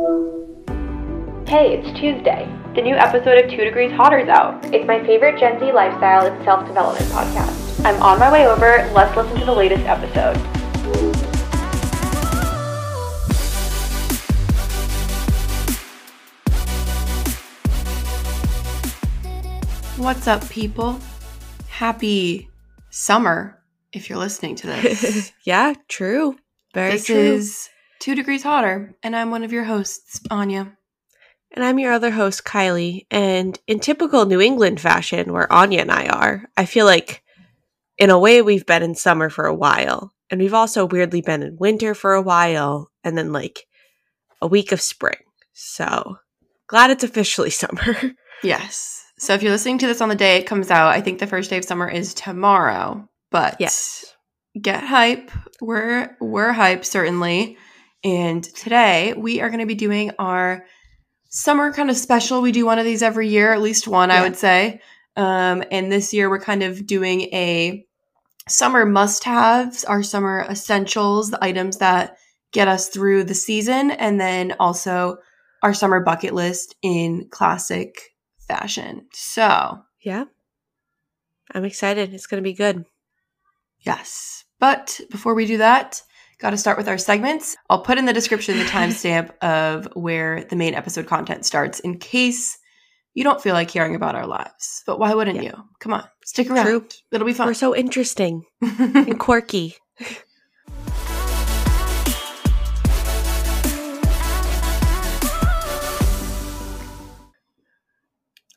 Hey, it's Tuesday. The new episode of Two Degrees Hotter's out. It's my favorite Gen Z lifestyle and self development podcast. I'm on my way over. Let's listen to the latest episode. What's up, people? Happy summer if you're listening to this. yeah, true. Very this true. is Two Degrees Hotter, and I'm one of your hosts, Anya. And I'm your other host, Kylie. And in typical New England fashion, where Anya and I are, I feel like in a way we've been in summer for a while. And we've also weirdly been in winter for a while, and then like a week of spring. So glad it's officially summer. Yes. So if you're listening to this on the day it comes out, I think the first day of summer is tomorrow. But yes. get hype. We're we're hype certainly. And today we are going to be doing our summer kind of special. We do one of these every year, at least one, I would say. Um, and this year we're kind of doing a summer must-haves, our summer essentials, the items that get us through the season, and then also our summer bucket list in classic fashion. So, Yeah. I'm excited. It's going to be good. Yes. But before we do that, got to start with our segments. I'll put in the description the timestamp of where the main episode content starts in case you don't feel like hearing about our lives. But why wouldn't Yeah. you? Come on, stick around. True. It'll be fun. We're so interesting and quirky.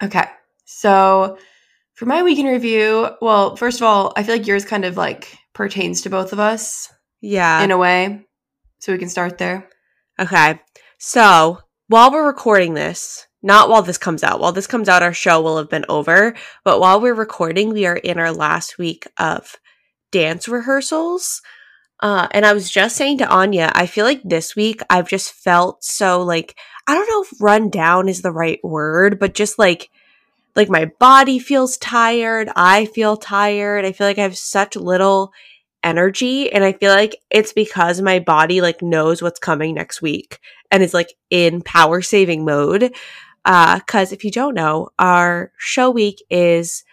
okay. So for my weekend review, well, first of all, I feel like yours kind of like pertains to both of us Yeah. in a way. So we can start there. Okay. So while we're recording this, not while this comes out, while this comes out, our show will have been over. But while we're recording, we are in our last week of dance rehearsals. Uh, and I was just saying to Anya, I feel like this week I've just felt so like, I don't know if run down is the right word, but just like, like my body feels tired. I feel tired. I feel like I have such little energy and i feel like it's because my body like knows what's coming next week and is like in power saving mode uh cuz if you don't know our show week is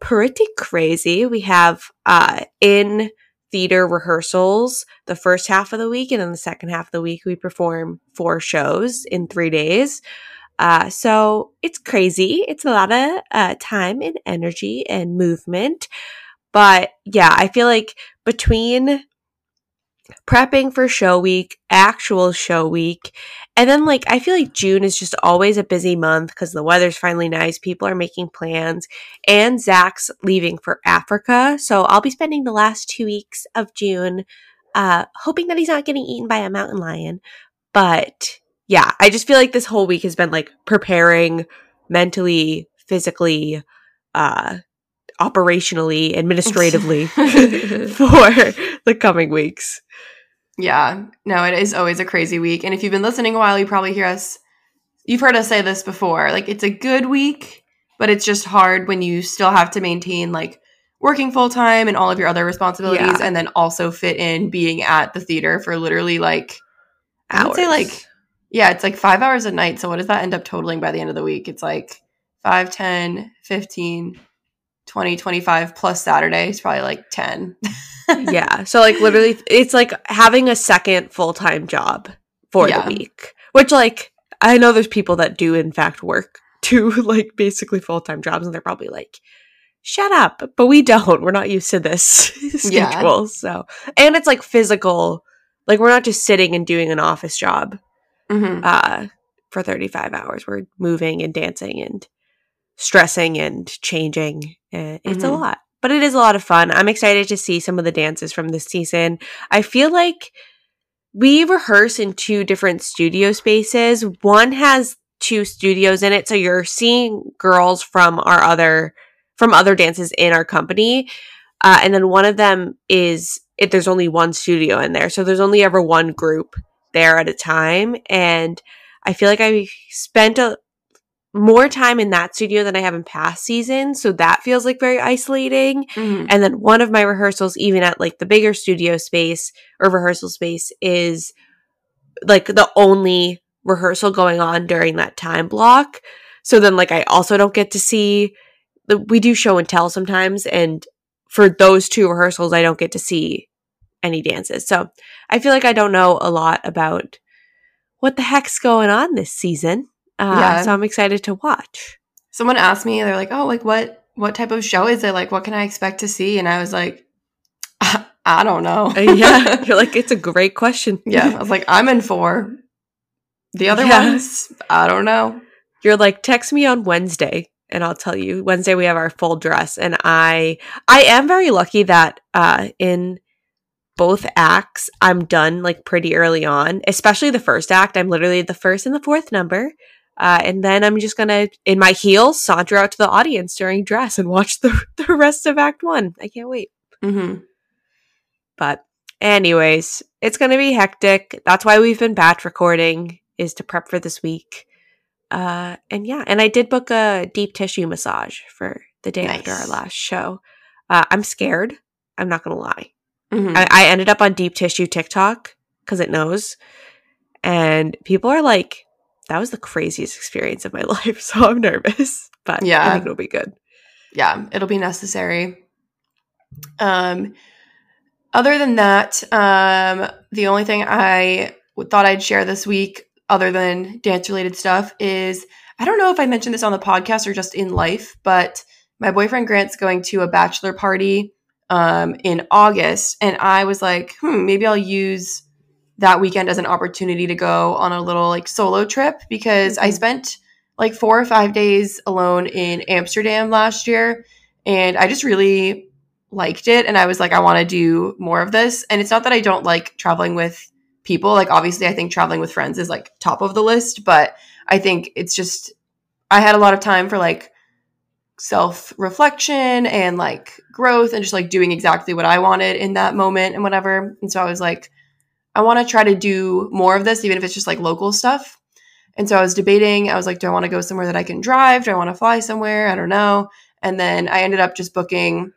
pretty crazy we have uh in theater rehearsals the first half of the week and then the second half of the week we perform four shows in 3 days uh, so it's crazy. It's a lot of uh, time and energy and movement. But yeah, I feel like between prepping for show week, actual show week, and then like I feel like June is just always a busy month because the weather's finally nice. People are making plans, and Zach's leaving for Africa. So I'll be spending the last two weeks of June uh, hoping that he's not getting eaten by a mountain lion. But yeah, I just feel like this whole week has been like preparing mentally, physically, uh, operationally, administratively for the coming weeks. Yeah, no, it is always a crazy week. And if you've been listening a while, you probably hear us, you've heard us say this before. Like, it's a good week, but it's just hard when you still have to maintain like working full time and all of your other responsibilities, Yeah. and then also fit in being at the theater for literally like, I would say like, yeah, it's like five hours a night. So, what does that end up totaling by the end of the week? It's like 5, 10, 15, 20, 25 plus Saturday. is probably like 10. yeah. So like literally it's like having a second full-time job for Yeah. the week. Which like I know there's people that do in fact work two like basically full-time jobs and they're probably like shut up, but we don't. We're not used to this Yeah. schedule. So and it's like physical like we're not just sitting and doing an office job Mhm. uh for 35 hours. We're moving and dancing and stressing and changing. Uh, It's a lot, but it is a lot of fun. I'm excited to see some of the dances from this season. I feel like we rehearse in two different studio spaces. One has two studios in it, so you're seeing girls from our other from other dances in our company, uh, and then one of them is it, there's only one studio in there, so there's only ever one group there at a time, and I feel like I spent a more time in that studio than I have in past seasons, so that feels like very isolating. Mhm. And then one of my rehearsals, even at like the bigger studio space or rehearsal space, is like the only rehearsal going on during that time block. So then like I also don't get to see the we do show and tell sometimes and for those two rehearsals I don't get to see any dances. So I feel like I don't know a lot about what the heck's going on this season. Uh, Yeah. so I'm excited to watch. Someone asked me, they're like, "Oh, like what what type of show is it? Like what can I expect to see?" And I was like, "I don't know." Uh, yeah, you're like it's a great question. yeah, I was like, "I'm in for." The other Yeah. ones, I don't know. you're like text me on Wednesday and I'll tell you. Wednesday we have our full dress and I I am very lucky that uh in both acts I'm done like pretty early on, especially the first act. I'm literally the first and the fourth number. Uh, and then I'm just gonna, in my heels, saunter out to the audience during dress and watch the the rest of Act One. I can't wait. hmm But anyways, it's gonna be hectic. That's why we've been batch recording is to prep for this week. Uh and yeah, and I did book a deep tissue massage for the day after our last show. Uh I'm scared. I'm not gonna lie. hmm I, I ended up on deep tissue TikTok because it knows. And people are like, that was the craziest experience of my life. So I'm nervous. But I Yeah. think it'll be good. yeah, it'll be necessary. Um, other than that, um, the only thing I thought I'd share this week, other than dance related stuff, is I don't know if I mentioned this on the podcast or just in life, but my boyfriend Grant's going to a bachelor party um, in August, and I was like, hmm, maybe I'll use that weekend as an opportunity to go on a little like solo trip because I Mhm. spent like four or five days alone in Amsterdam last year, and I just really liked it. And I was like, I want to do more of this. And it's not that I don't like traveling with people. Like, obviously, I think traveling with friends is like top of the list, but I think it's just, I had a lot of time for like self reflection and like growth and just like doing exactly what I wanted in that moment and whatever. And so I was like, I want to try to do more of this, even if it's just like local stuff. And so I was debating, I was like, do I want to go somewhere that I can drive? Do I want to fly somewhere? I don't know. And then I ended up just booking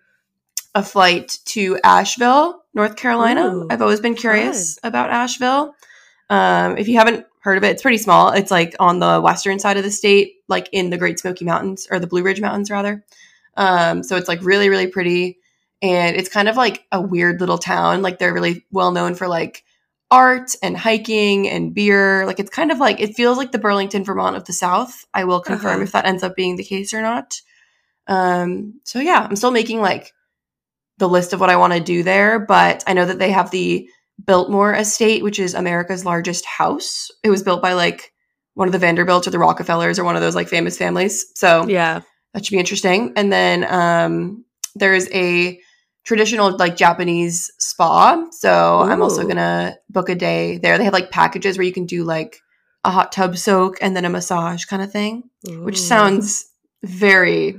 a flight to Asheville, North Carolina. Ooh, I've always been curious about Asheville. Um, if you haven't heard of it, it's pretty small. It's like on the western side of the state, like in the Great Smoky Mountains or the Blue Ridge Mountains, rather. Um, so it's like really, really pretty. And it's kind of like a weird little town. Like they're really well known for like art and hiking and beer. Like it's kind of like it feels like the Burlington, Vermont of the South. I will confirm Uh-huh. if that ends up being the case or not. Um, so yeah, I'm still making like the list of what I want to do there, but I know that they have the Biltmore Estate, which is America's largest house. It was built by like one of the Vanderbilts or the Rockefellers or one of those like famous families. So Yeah. that should be interesting. And then um, there's a traditional like Japanese spa. So I'm also gonna book a day there. They have like packages where you can do like a hot tub soak and then a massage kind of thing, which sounds very,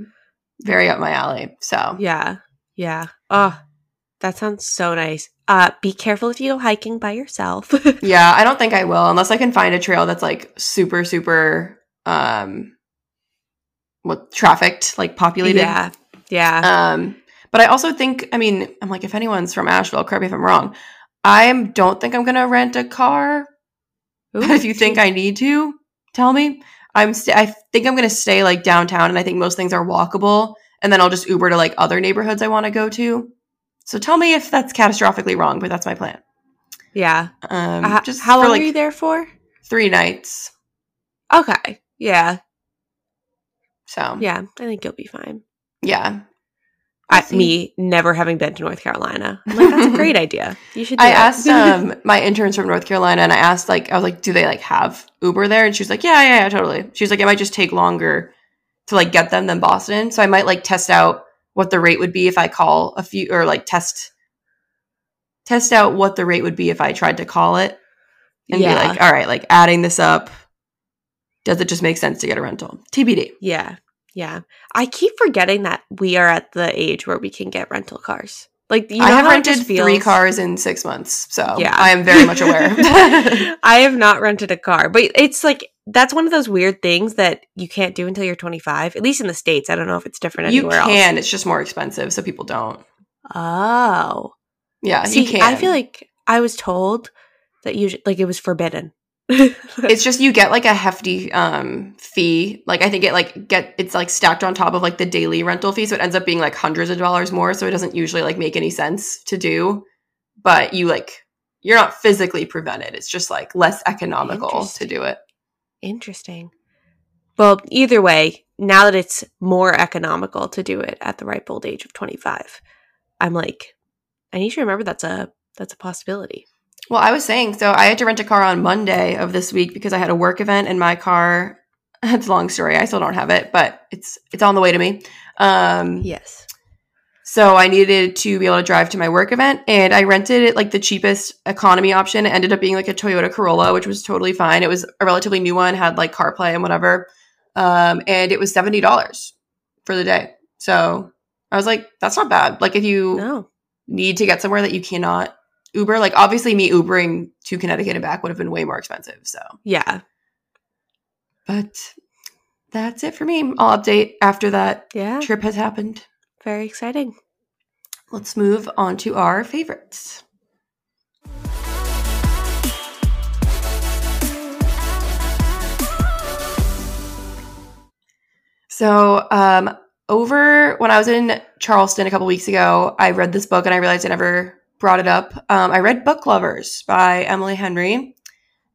very up my alley. So Yeah. Yeah. Oh, that sounds so nice. Uh, be careful if you go hiking by yourself. yeah, I don't think I will unless I can find a trail that's like super, super um what trafficked, like populated. yeah. Yeah. Um, but I also think, I mean, I'm like, if anyone's from Asheville, correct me if I'm wrong. I don't think I'm gonna rent a car. But if you think I need to, tell me. I'm. St- I think I'm gonna stay like downtown, and I think most things are walkable. And then I'll just Uber to like other neighborhoods I want to go to. So tell me if that's catastrophically wrong, but that's my plan. yeah. Um, Uh, just how for, long like are you there for? three nights. Okay. Yeah. So Yeah. I think you'll be fine. yeah. I, me never having been to North Carolina. I'm like, that's a great idea. You should. Do I it. asked um my interns from North Carolina and I asked like I was like, do they like have Uber there? And she was like, Yeah, yeah, yeah, totally. She was like, it might just take longer to like get them than Boston. So I might like test out what the rate would be if I call a few or like test test out what the rate would be if I tried to call it and yeah. be like, all right, like adding this up, does it just make sense to get a rental? TBD. yeah. Yeah. I keep forgetting that we are at the age where we can get rental cars. Like you know I have rented three cars in six months, so Yeah. I am very much aware. I have not rented a car, but it's like that's one of those weird things that you can't do until you're 25. At least in the states, I don't know if it's different anywhere you can, else. it's just more expensive, so people don't. Oh, Yeah, see, you can. I feel like I was told that you like it was forbidden. it's just you get like a hefty um fee. Like I think it like get it's like stacked on top of like the daily rental fee, so it ends up being like hundreds of dollars more. So it doesn't usually like make any sense to do. But you like you're not physically prevented. It's just like less economical to do it. Interesting. Well, either way, now that it's more economical to do it at the ripe old age of 25, I'm like, I need to remember that's a that's a possibility. Well, I was saying, so I had to rent a car on Monday of this week because I had a work event and my car. It's a long story. I still don't have it, but it's it's on the way to me. Um, Yes. So I needed to be able to drive to my work event, and I rented it like the cheapest economy option. It ended up being like a Toyota Corolla, which was totally fine. It was a relatively new one, had like CarPlay and whatever, um, and it was seventy dollars for the day. So I was like, that's not bad. Like if you No. need to get somewhere that you cannot Uber, like obviously me Ubering to Connecticut and back would have been way more expensive. So, Yeah. but that's it for me. I'll update after that Yeah. trip has happened. Very exciting. Let's move on to our favorites. So, um, over when I was in Charleston a couple weeks ago, I read this book and I realized I never brought it up. Um, I read Book Lovers by Emily Henry,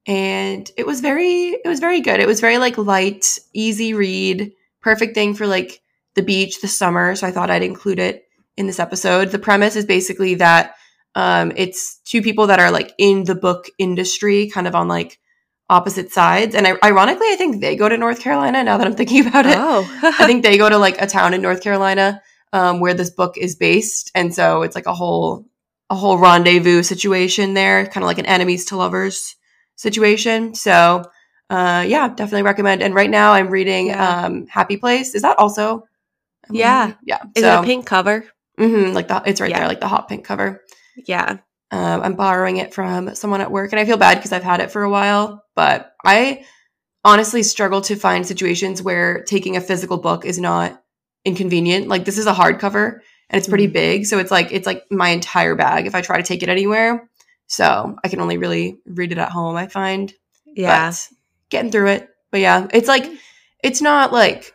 and it was very, it was very good. It was very like light, easy read, perfect thing for like the beach, the summer. So I thought I'd include it in this episode. The premise is basically that um, it's two people that are like in the book industry, kind of on like opposite sides. And I, ironically, I think they go to North Carolina now that I'm thinking about it. Oh. I think they go to like a town in North Carolina um, where this book is based, and so it's like a whole a whole rendezvous situation there, kind of like an enemies to lovers situation. So, uh, yeah, definitely recommend. And right now, I'm reading Yeah. um, Happy Place. Is that also? Yeah. yeah. Is so, it a pink cover? mhm, like the it's right Yeah. there, like the hot pink cover. Yeah. Um, I'm borrowing it from someone at work, and I feel bad because I've had it for a while. But I honestly struggle to find situations where taking a physical book is not inconvenient. Like this is a hardcover, and it's pretty Mhm. big, so it's like it's like my entire bag if I try to take it anywhere. So I can only really read it at home. I find, Yeah. but getting through it. But yeah, it's like it's not like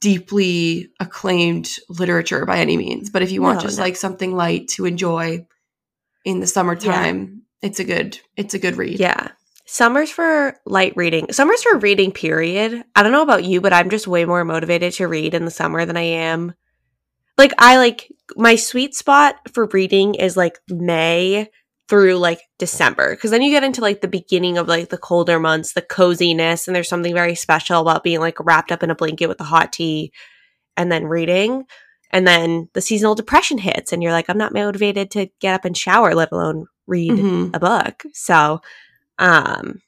deeply acclaimed literature by any means. But if you want No, just no. like something light to enjoy in the summertime, it's a good it's a good read. Yeah. Summer's for light reading. Summer's for reading, period. I don't know about you, but I'm just way more motivated to read in the summer than I am. Like, I like my sweet spot for reading is like May through like December. Cause then you get into like the beginning of like the colder months, the coziness, and there's something very special about being like wrapped up in a blanket with a hot tea and then reading. And then the seasonal depression hits, and you're like, I'm not motivated to get up and shower, let alone read Mhm. a book. So, um,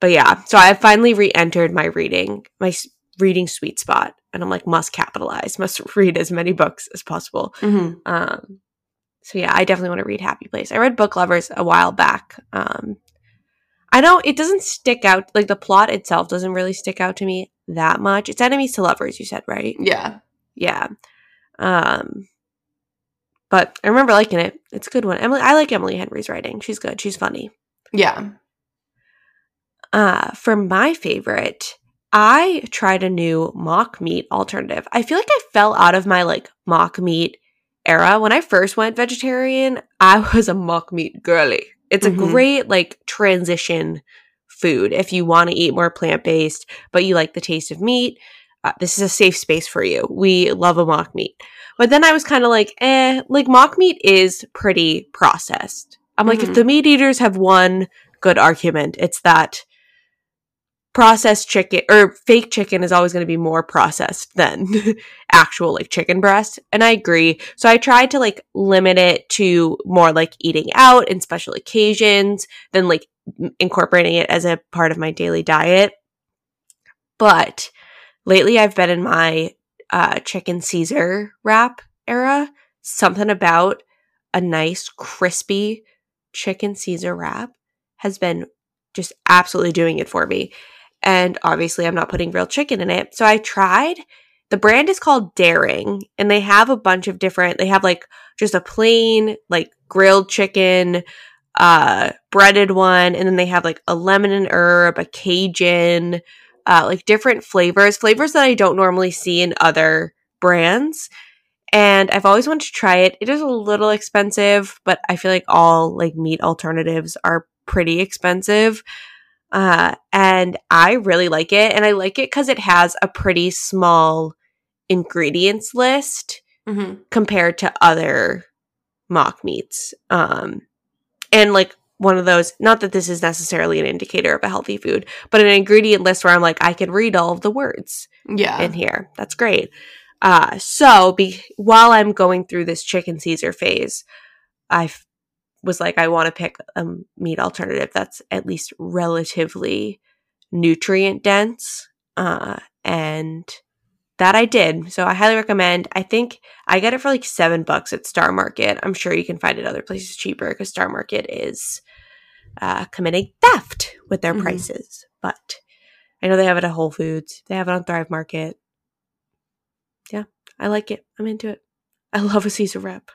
but yeah, so I finally re-entered my reading, my reading sweet spot, and I'm like, must capitalize, must read as many books as possible. Mhm. Um, so yeah, I definitely want to read Happy Place. I read Book Lovers a while back. Um, I know it doesn't stick out, like the plot itself doesn't really stick out to me that much. It's enemies to lovers, you said, right? Yeah. Yeah. Um, but I remember liking it. It's a good one. Emily, I like Emily Henry's writing. She's good. She's funny. Yeah. Uh, for my favorite, I tried a new mock meat alternative. I feel like I fell out of my like mock meat era. When I first went vegetarian, I was a mock meat girly. It's a Mhm. great like transition food if you want to eat more plant based, but you like the taste of meat. Uh, this is a safe space for you. We love a mock meat. But then I was kind of like, eh, like mock meat is pretty processed. I'm like, Mhm. if the meat eaters have one good argument, it's that processed chicken or fake chicken is always going to be more processed than actual like chicken breast and i agree. So i tried to like limit it to more like eating out and special occasions than like incorporating it as a part of my daily diet. But lately i've been in my uh chicken caesar wrap era. Something about a nice crispy chicken caesar wrap has been just absolutely doing it for me and obviously I'm not putting real chicken in it. So I tried. The brand is called Daring, and they have a bunch of different. They have like just a plain like grilled chicken, uh breaded one and then they have like a lemon and herb, a Cajun, uh like different flavors, flavors that I don't normally see in other brands. And I've always wanted to try it. It is a little expensive, but I feel like all like meat alternatives are pretty expensive. Uh, and I really like it. And I like it because it has a pretty small ingredients list Mm-hmm. compared to other mock meats. Um, and like one of those, not that this is necessarily an indicator of a healthy food, but an ingredient list where I'm like, I can read all of the words Yeah. in here. That's great. Uh, so be- while I'm going through this chicken Caesar phase, I f- was like, I want to pick a meat alternative that's at least relatively nutrient dense. Uh, and that I did. So I highly recommend. I think I got it for like seven bucks at Star Market. I'm sure you can find it other places cheaper because Star Market is uh, committing theft with their Mhm. prices. But I know they have it at Whole Foods. They have it on Thrive Market. Yeah, I like it. I'm into it. I love a Caesar wrap.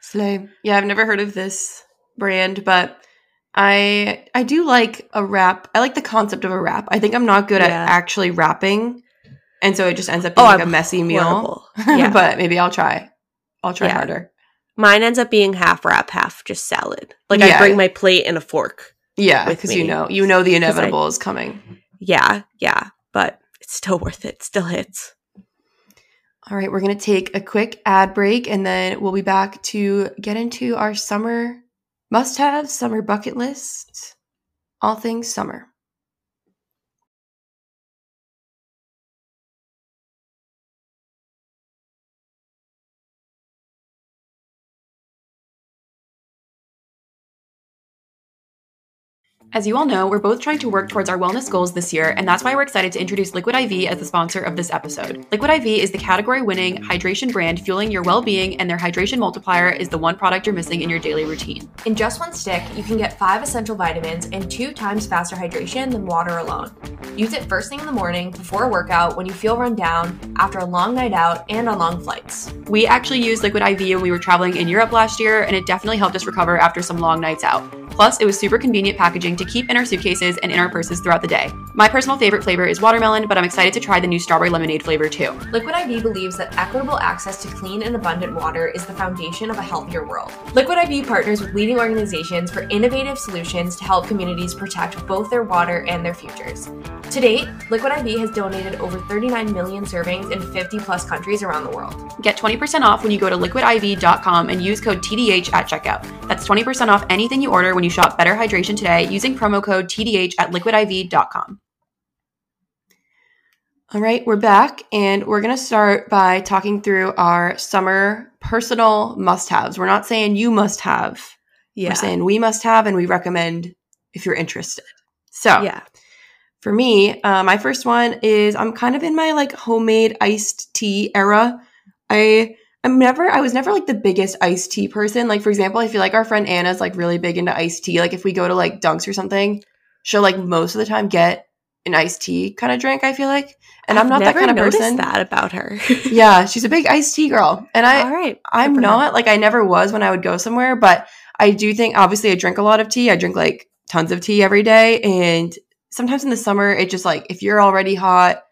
Slay. Yeah, I've never heard of this brand, but I I do like a wrap. I like the concept of a wrap. I think I'm not good Yeah. at actually wrapping, and so it just ends up oh, being Oh, like a messy meal. Yeah. but maybe I'll try. I'll try Yeah. harder. Mine ends up being half wrap, half just salad. Like. I bring my plate and a fork. Yeah, because you know you know the 'Cause I- inevitable is coming. Yeah, yeah, but it's still worth it. Still hits. All right, we're gonna take a quick ad break, and then we'll be back to get into our summer must-have, summer bucket list, all things summer. As you all know, we're both trying to work towards our wellness goals this year, and that's why we're excited to introduce Liquid IV as the sponsor of this episode. Liquid IV is the category winning hydration brand fueling your well being, and their hydration multiplier is the one product you're missing in your daily routine. In just one stick, you can get five essential vitamins and two times faster hydration than water alone. Use it first thing in the morning, before a workout, when you feel run down, after a long night out, and on long flights. We actually used Liquid IV when we were traveling in Europe last year, and it definitely helped us recover after some long nights out. Plus, it was super convenient packaging to keep in our suitcases and in our purses throughout the day. My personal favorite flavor is watermelon, but I'm excited to try the new strawberry lemonade flavor too. Liquid IV believes that equitable access to clean and abundant water is the foundation of a healthier world. Liquid IV partners with leading organizations for innovative solutions to help communities protect both their water and their futures. To date, Liquid IV has donated over 39 million servings in 50 plus countries around the world. Get 20% off when you go to liquidiv.com and use code TDH at checkout. That's 20% off anything you order when you shop Better Hydration today using promo code TDH at liquidiv.com. All right, we're back and we're going to start by talking through our summer personal must haves. We're not saying you must have, Yeah. we're saying we must have and we recommend if you're interested. So, yeah. for me, uh, my first one is I'm kind of in my like homemade iced tea era. I I'm never I was never like the biggest iced tea person. Like for example, I feel like our friend Anna's like really big into iced tea. Like if we go to like Dunks or something, she'll like most of the time get an iced tea kind of drink. I feel like, and I'm I've not that kind of person. that about her. Yeah, she's a big iced tea girl, and I All right. I'm for her. not like I never was when I would go somewhere, but I do think obviously I drink a lot of tea. I drink like tons of tea every day and sometimes in the summer it just like if you're already hot,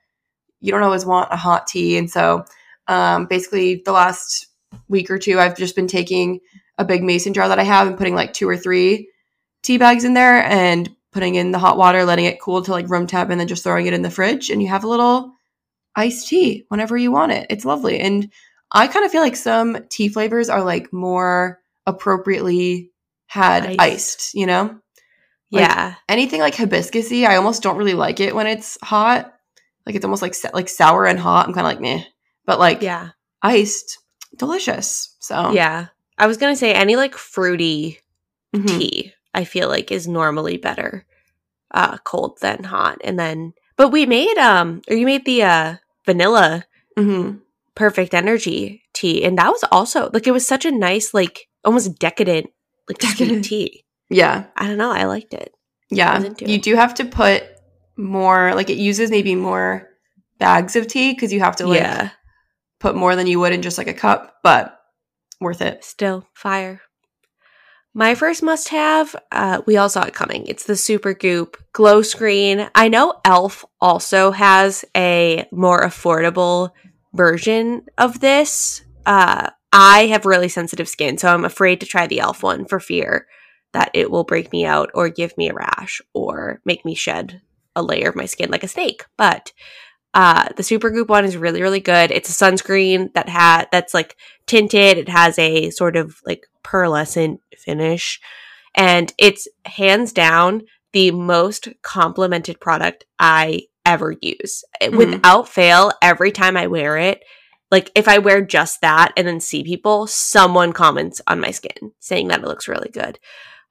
you don't always want a hot tea and so um basically the last week or two I've just been taking a big mason jar that I have and putting like two or three tea bags in there and putting in the hot water, letting it cool to like room temp and then just throwing it in the fridge and you have a little iced tea whenever you want it. It's lovely. And I kind of feel like some tea flavors are like more appropriately had Iced. iced, you know? Like, yeah. Anything like hibiscusy, I almost don't really like it when it's hot. Like it's almost like like sour and hot. I'm kind of like meh. But like Yeah. iced, delicious. So Yeah. I was going to say any like fruity Mhm. tea, I feel like is normally better uh cold than hot. And then but we made um or you made the uh vanilla Mhm. perfect energy tea and that was also like it was such a nice like almost decadent like Decadent. tea. Yeah. I don't know, I liked it. Yeah. You it. do have to put more like it uses maybe more bags of tea because you have to like yeah. Put more than you would in just like a cup, but worth it. Still fire. My first must have, uh, we all saw it coming. It's the Super Goop Glow Screen. I know e.l.f. also has a more affordable version of this. Uh, I have really sensitive skin, so I'm afraid to try the e.l.f. one for fear that it will break me out or give me a rash or make me shed a layer of my skin like a snake. But uh, the Super Goop one is really, really good. It's a sunscreen that had that's like tinted. It has a sort of like pearlescent finish, and it's hands down the most complimented product I ever use. Mhm. Without fail, every time I wear it, like if I wear just that and then see people, someone comments on my skin saying that it looks really good.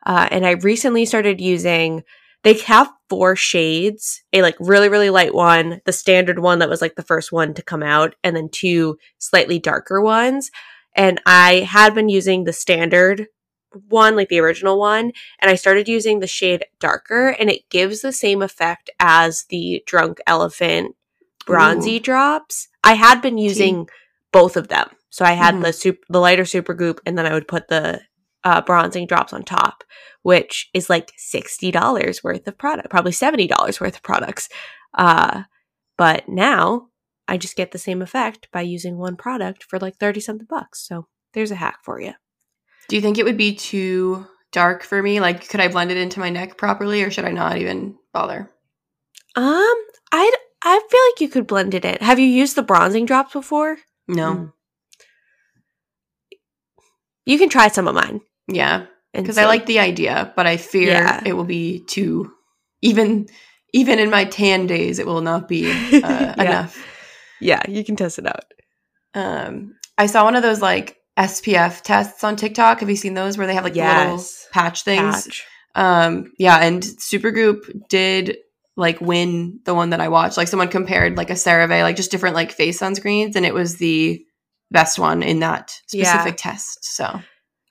Uh, and I recently started using. They have four shades, a like really, really light one, the standard one that was like the first one to come out, and then two slightly darker ones. And I had been using the standard one, like the original one, and I started using the shade darker, and it gives the same effect as the Drunk Elephant bronzy Ooh. drops. I had been using both of them. So I had Mhm. the super, the lighter super goop, and then I would put the uh, bronzing drops on top, which is like sixty dollars worth of product, probably seventy dollars worth of products. Uh, but now I just get the same effect by using one product for like thirty something bucks. So there's a hack for you. Do you think it would be too dark for me? Like, could I blend it into my neck properly, or should I not even bother? Um, I I feel like you could blend it in. Have you used the bronzing drops before? No. Mm. You can try some of mine. Yeah, because I like the idea, but I fear Yeah. it will be too even even in my tan days, it will not be uh, Yeah. enough. Yeah, you can test it out. Um, I saw one of those like SPF tests on TikTok. Have you seen those where they have like the little patch things? Patch. Um, yeah, and Supergoop did like win the one that I watched. Like someone compared like a CeraVe, like just different like face sunscreens, and it was the best one in that Yeah. specific test. So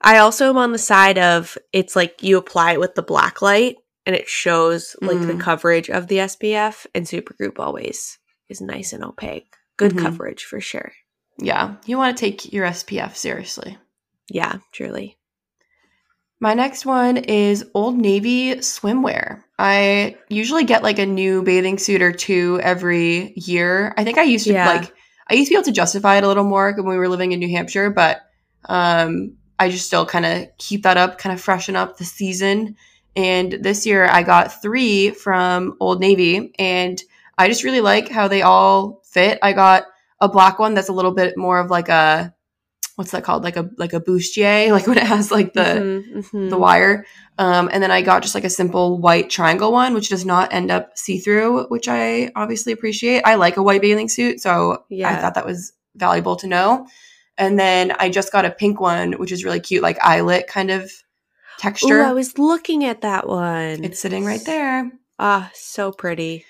I also am on the side of it's like you apply it with the black light and it shows like the Mm. coverage of the SPF and Supergoop always is nice and opaque. Good Mhm. coverage for sure. yeah, you want to take your SPF seriously. Yeah, truly. My next one is Old Navy swimwear. I usually get like a new bathing suit or two every year. I think I used to Yeah. like I used to be able to justify it a little more when we were living in New Hampshire, but um I just still kind of keep that up, kind of freshen up the season. And this year I got 3 from Old Navy and I just really like how they all fit. I got a black one that's a little bit more of like a what's that called? Like a like a bustier, like when it has like the Mhm, mhm. the wire. Um, and then I got just like a simple white triangle one, which does not end up see through, which I obviously appreciate. I like a white bathing suit, so I thought that was valuable to know. And then I just got a pink one, which is really cute, like eyelet kind of Ooh, texture. I was looking at that one. it's sitting right there. Ah, so pretty.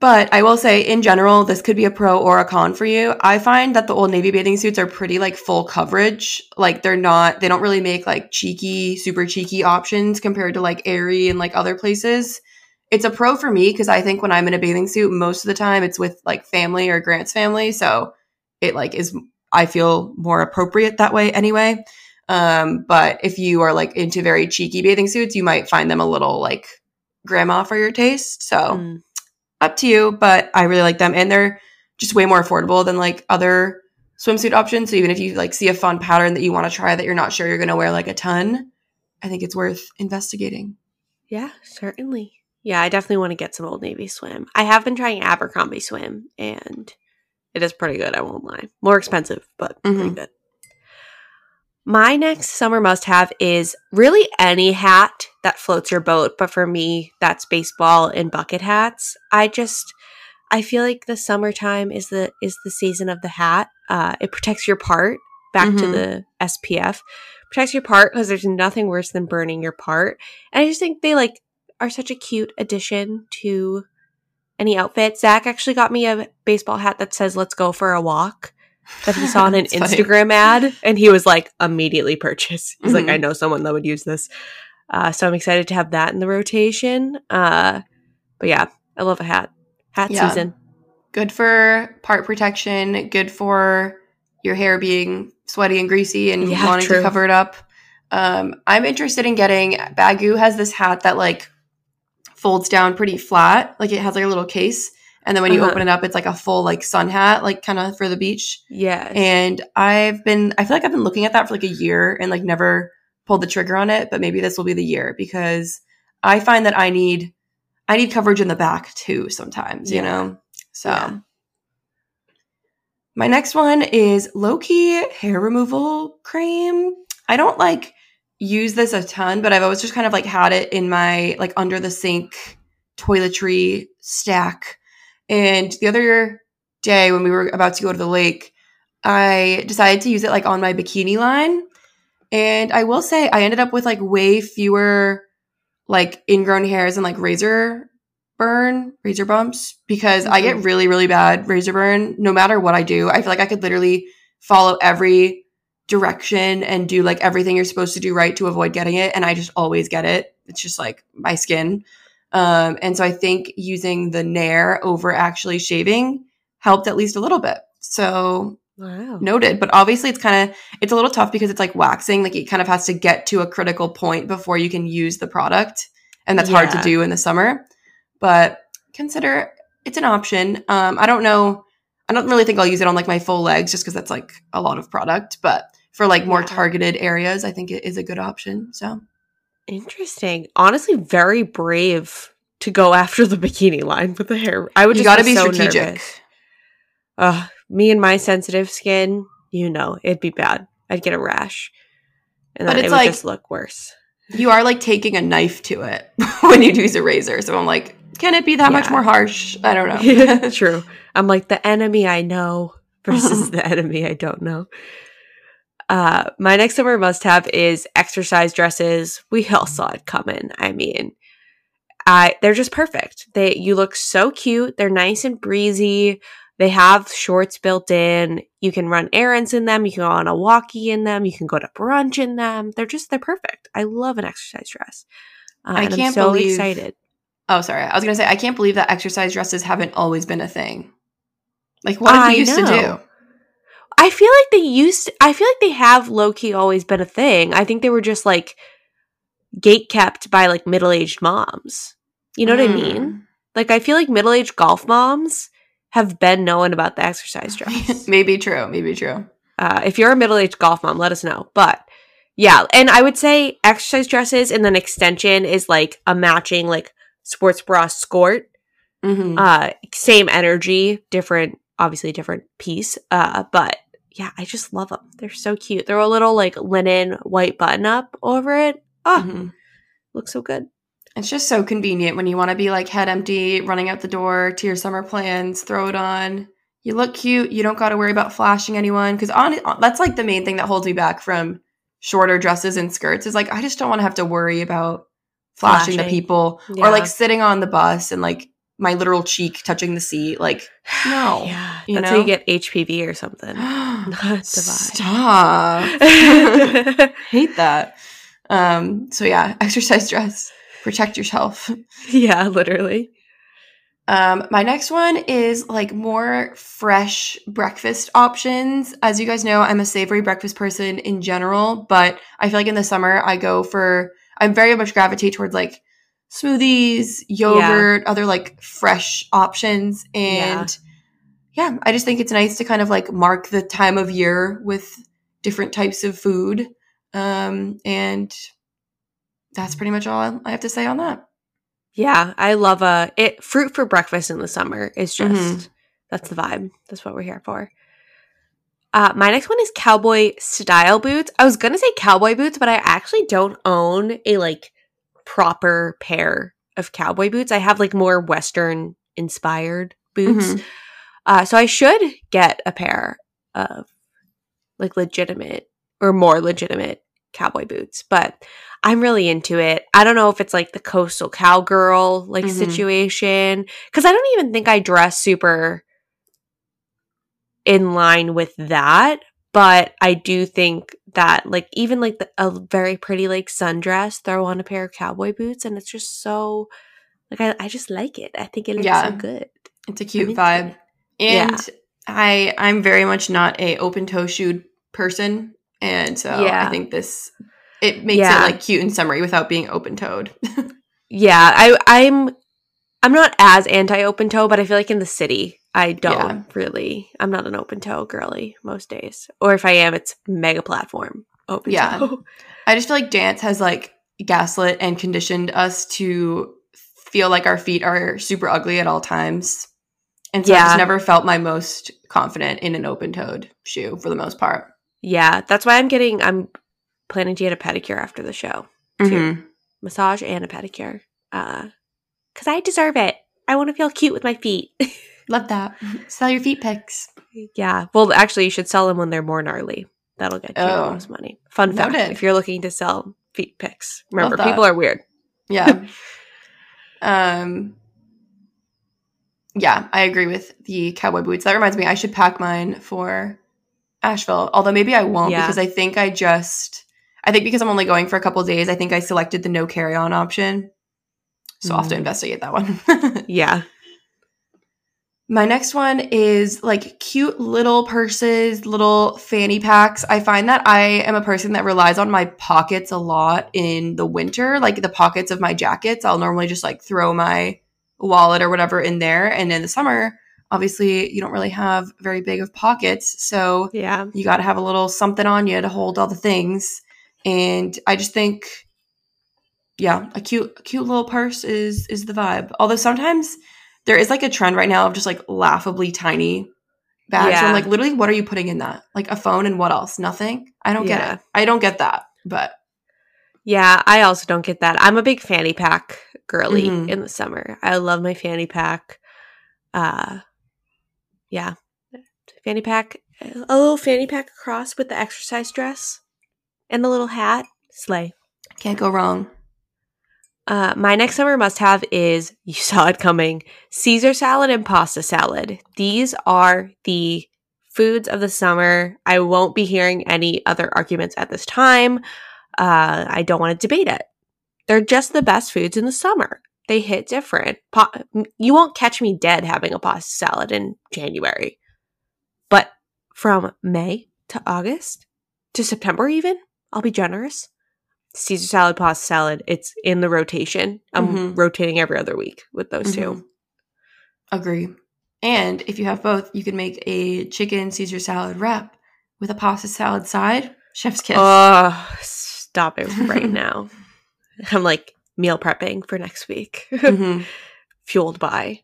But I will say, in general, this could be a pro or a con for you. I find that the Old Navy bathing suits are pretty like full coverage. Like they're not, they don't really make like cheeky, super cheeky options compared to like Aerie and like other places. It's a pro for me because I think when I'm in a bathing suit, most of the time it's with like family or Grant's family. So it like is, I feel more appropriate that way anyway. Um, but if you are like into very cheeky bathing suits, you might find them a little like grandma for your taste. So Mm. up to you, but I really like them and they're just way more affordable than like other swimsuit options. So even if you like see a fun pattern that you want to try that you're not sure you're going to wear like a ton, I think it's worth investigating. Yeah, certainly. Yeah, I definitely want to get some Old Navy swim. I have been trying Abercrombie swim and it is pretty good, I won't lie. More expensive, but pretty Mhm. good. My next summer must have is really any hat that floats your boat, but for me, that's baseball and bucket hats. I just I feel like the summertime is the is the season of the hat. Uh, it protects your part. Back to Mhm. the SPF protects your part because there's nothing worse than burning your part. And I just think they like are such a cute addition to any outfit. Zach actually got me a baseball hat that says "Let's go for a walk." That he saw on an That's funny. Instagram ad, and he was like, immediately purchase. He's like, Mhm. I know someone that would use this. Uh, so I'm excited to have that in the rotation. Uh, but yeah, I love a hat. Hat Yeah. season. Good for part protection, good for your hair being sweaty and greasy and Yeah, wanting true. to cover it up. Um, I'm interested in getting Baggu has this hat that like folds down pretty flat, like it has like a little case, and then when you Uh-huh. open it up, it's like a full like sun hat, like kind of for the beach. Yeah. And I've been, I feel like I've been looking at that for like a year and like never pulled the trigger on it, but maybe this will be the year because I find that I need, I need coverage in the back too sometimes, you know? So Yeah. my next one is low key hair removal cream. I don't like use this a ton, but I've always just kind of like had it in my like under the sink toiletry stack. And the other day when we were about to go to the lake, I decided to use it like on my bikini line. And I will say I ended up with like way fewer like ingrown hairs and like razor burn, razor bumps because I get mm-hmm. really, really bad razor burn no matter what I do. I feel like I could literally follow every direction and do like everything you're supposed to do right to avoid getting it. And I just always get it. It's just like my skin. Um, and so I think using the Nair over actually shaving helped at least a little bit. So wow. noted but obviously it's kind of it's a little tough because it's like waxing like it kind of has to get to a critical point before you can use the product and that's hard to do in the summer but consider it's an option um i don't know i don't really think i'll use it on like my full legs just because that's like a lot of product but for like more Yeah. targeted areas i think it is a good option so Interesting. Honestly, very brave to go after the bikini line with the hair. I would you just got to be so strategic nervous. Ugh, me and my sensitive skin, you know, it'd be bad. I'd get a rash. And But then it's it would like- just look worse. you are like taking a knife to it when you use a razor so i'm like can it be that much more harsh i don't know True. I'm like the enemy I know versus the enemy I don't know. Uh, my next summer must have is exercise dresses. We all saw it coming. I mean, I they're just perfect. They you look so cute. They're nice and breezy. They have shorts built in. You can run errands in them. You can go on a walkie in them. You can go to brunch in them. They're just they're perfect. I love an exercise dress. Uh, I and I'm can't so believe- excited. Oh, sorry. I was gonna say I can't believe that exercise dresses haven't always been a thing. Like what did we used to do? I feel like they used. I feel like they have low key always been a thing. I think they were just like gate kept by like middle aged moms. You know what I Mm. mean? Like I feel like middle aged golf moms have been knowing about the exercise dress. maybe true. Maybe true. uh, if you're a middle aged golf mom, let us know. But yeah, and I would say exercise dresses and then extension is like a matching like sports bra skirt. hmm Uh, same energy, different, obviously different piece. Uh, but yeah, I just love them. They're so cute. They're a little like linen white button up over it. Oh, Mhm. looks so good. It's just so convenient when you want to be like head empty, running out the door to your summer plans. Throw it on. You look cute. You don't got to worry about flashing anyone because on that's like the main thing that holds me back from shorter dresses and skirts. Is like I just don't want to have to worry about flashing, the people Yeah. or like sitting on the bus and like my literal cheek touching the seat. Like No, yeah, you that's how you get HPV or something. Not. Stop. Hate that. Um, so yeah, exercise dress. Protect yourself. yeah, literally. Um, my next one is like more fresh breakfast options. As you guys know, I'm a savory breakfast person in general, but I feel like in the summer I go for I'm very much gravitate towards like smoothies, yogurt, other like fresh options. And yeah. I just think it's nice to kind of like mark the time of year with different types of food. Um, and that's pretty much all I have to say on that. Yeah, I love a it fruit for breakfast in the summer is just Mhm. that's the vibe. That's what we're here for. Uh, my next one is cowboy style boots. I was gonna say cowboy boots, but I actually don't own a like proper pair of cowboy boots. I have like more Western inspired boots. Mhm. Uh, so I should get a pair of like legitimate or more legitimate cowboy boots, but I'm really into it. I don't know if it's like the coastal cowgirl like Mhm. situation because I don't even think I dress super in line with that. But I do think that like even like the, a very pretty like sundress, throw on a pair of cowboy boots, and it's just so like I, I just like it. I think it looks Yeah. so good. It's a cute vibe. And Yeah. I I'm very much not a open toe shoe person. And so Yeah. I think this it makes Yeah. it like cute and summery without being open toed. Yeah, I I'm I'm not as anti open toe, but I feel like in the city I don't Yeah. really. I'm not an open toe girly most days, or if I am, it's mega platform open Yeah. toe. I just feel like dance has like gaslit and conditioned us to feel like our feet are super ugly at all times. And so I Yeah. just never felt my most confident in an open toed shoe for the most part. Yeah, that's why I'm getting. I'm planning to get a pedicure after the show, Mhm. massage and a pedicure, uh, because I deserve it. I want to feel cute with my feet. Love that. Sell your feet pics. yeah, well, actually, you should sell them when they're more gnarly. That'll get you Oh. the most money. Fun fact: Noted. if you're looking to sell feet pics, remember people are weird. Yeah. um Yeah, I agree with the cowboy boots. That reminds me I should pack mine for Asheville. Although maybe I won't Yeah. because I think I just I think because I'm only going for a couple days, I think I selected the no carry-on option. So I'll have to Mm. investigate that one. Yeah, My next one is like cute little purses, little fanny packs. I find that I am a person that relies on my pockets a lot in the winter, like the pockets of my jackets. I'll normally just like throw my wallet or whatever in there. And in the summer, obviously, you don't really have very big of pockets. So yeah, you got to have a little something on you to hold all the things. And I just think, yeah, a cute, a cute little purse is is the vibe. Although sometimes there is like a trend right now of just like laughably tiny bags. Yeah. I'm like, literally, what are you putting in that? Like a phone and what else? Nothing. I don't Yeah. get it. I don't get that. But yeah. I also don't get that. I'm a big fanny pack girly Mhm. in the summer. I love my fanny pack. Uh, yeah, fanny pack. A little fanny pack across with the exercise dress and the little hat. Slay. can't go wrong. Uh, my next summer must have is you saw it coming Caesar salad and pasta salad. These are the foods of the summer. I won't be hearing any other arguments at this time. Uh, I don't want to debate it. They're just the best foods in the summer. They hit different. Pa- you won't catch me dead having a pasta salad in January. But from May to August to September, even, I'll be generous. Caesar salad, pasta salad. It's in the rotation. I'm Mhm. rotating every other week with those Mhm. two. Agree. And if you have both, you can make a chicken Caesar salad wrap with a pasta salad side. Chef's kiss. Oh, stop it right now. I'm like meal prepping for next week, Mhm. fueled by.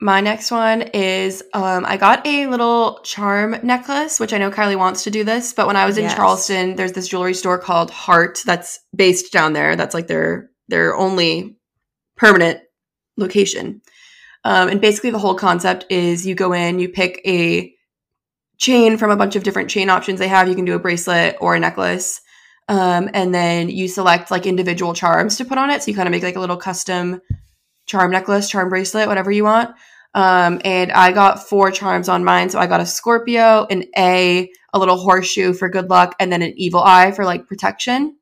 My next one is um, I got a little charm necklace, which I know Kylie wants to do this, but when I was in Yes. Charleston, there's this jewelry store called Heart that's based down there. That's like their their only permanent location. Um, and basically, the whole concept is you go in, you pick a chain from a bunch of different chain options they have. You can do a bracelet or a necklace. Um, and then you select like individual charms to put on it. So you kind of make like a little custom charm necklace, charm bracelet, whatever you want. Um, and I got four charms on mine. So I got a Scorpio, an A, a little horseshoe for good luck, and then an evil eye for like protection.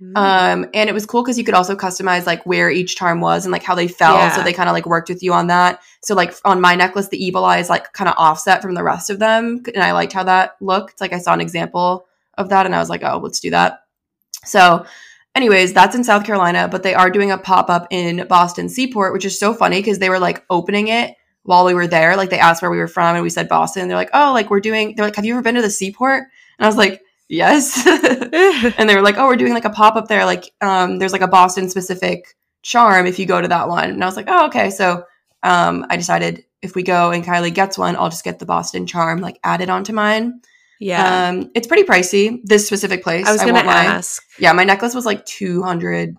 Mm. Um, and it was cool because you could also customize like where each charm was and like how they fell. Yeah. So they kind of like worked with you on that. So like on my necklace, the evil eye is like kind of offset from the rest of them. And I liked how that looked. Like I saw an example of that and I was like, oh, let's do that. So anyways, that's in South Carolina, but they are doing a pop-up in Boston Seaport, which is so funny because they were like opening it while we were there. Like they asked where we were from and we said Boston. They're like, oh, like we're doing, they're like, have you ever been to the seaport? And I was like, yes. and they were like, "Oh, we're doing like a pop up there. Like, um, there's like a Boston specific charm if you go to that one." And I was like, "Oh, okay." So, um, I decided if we go and Kylie gets one, I'll just get the Boston charm like added onto mine. Yeah. Um, it's pretty pricey. This specific place. I was going to lie. ask. Yeah, my necklace was like two hundred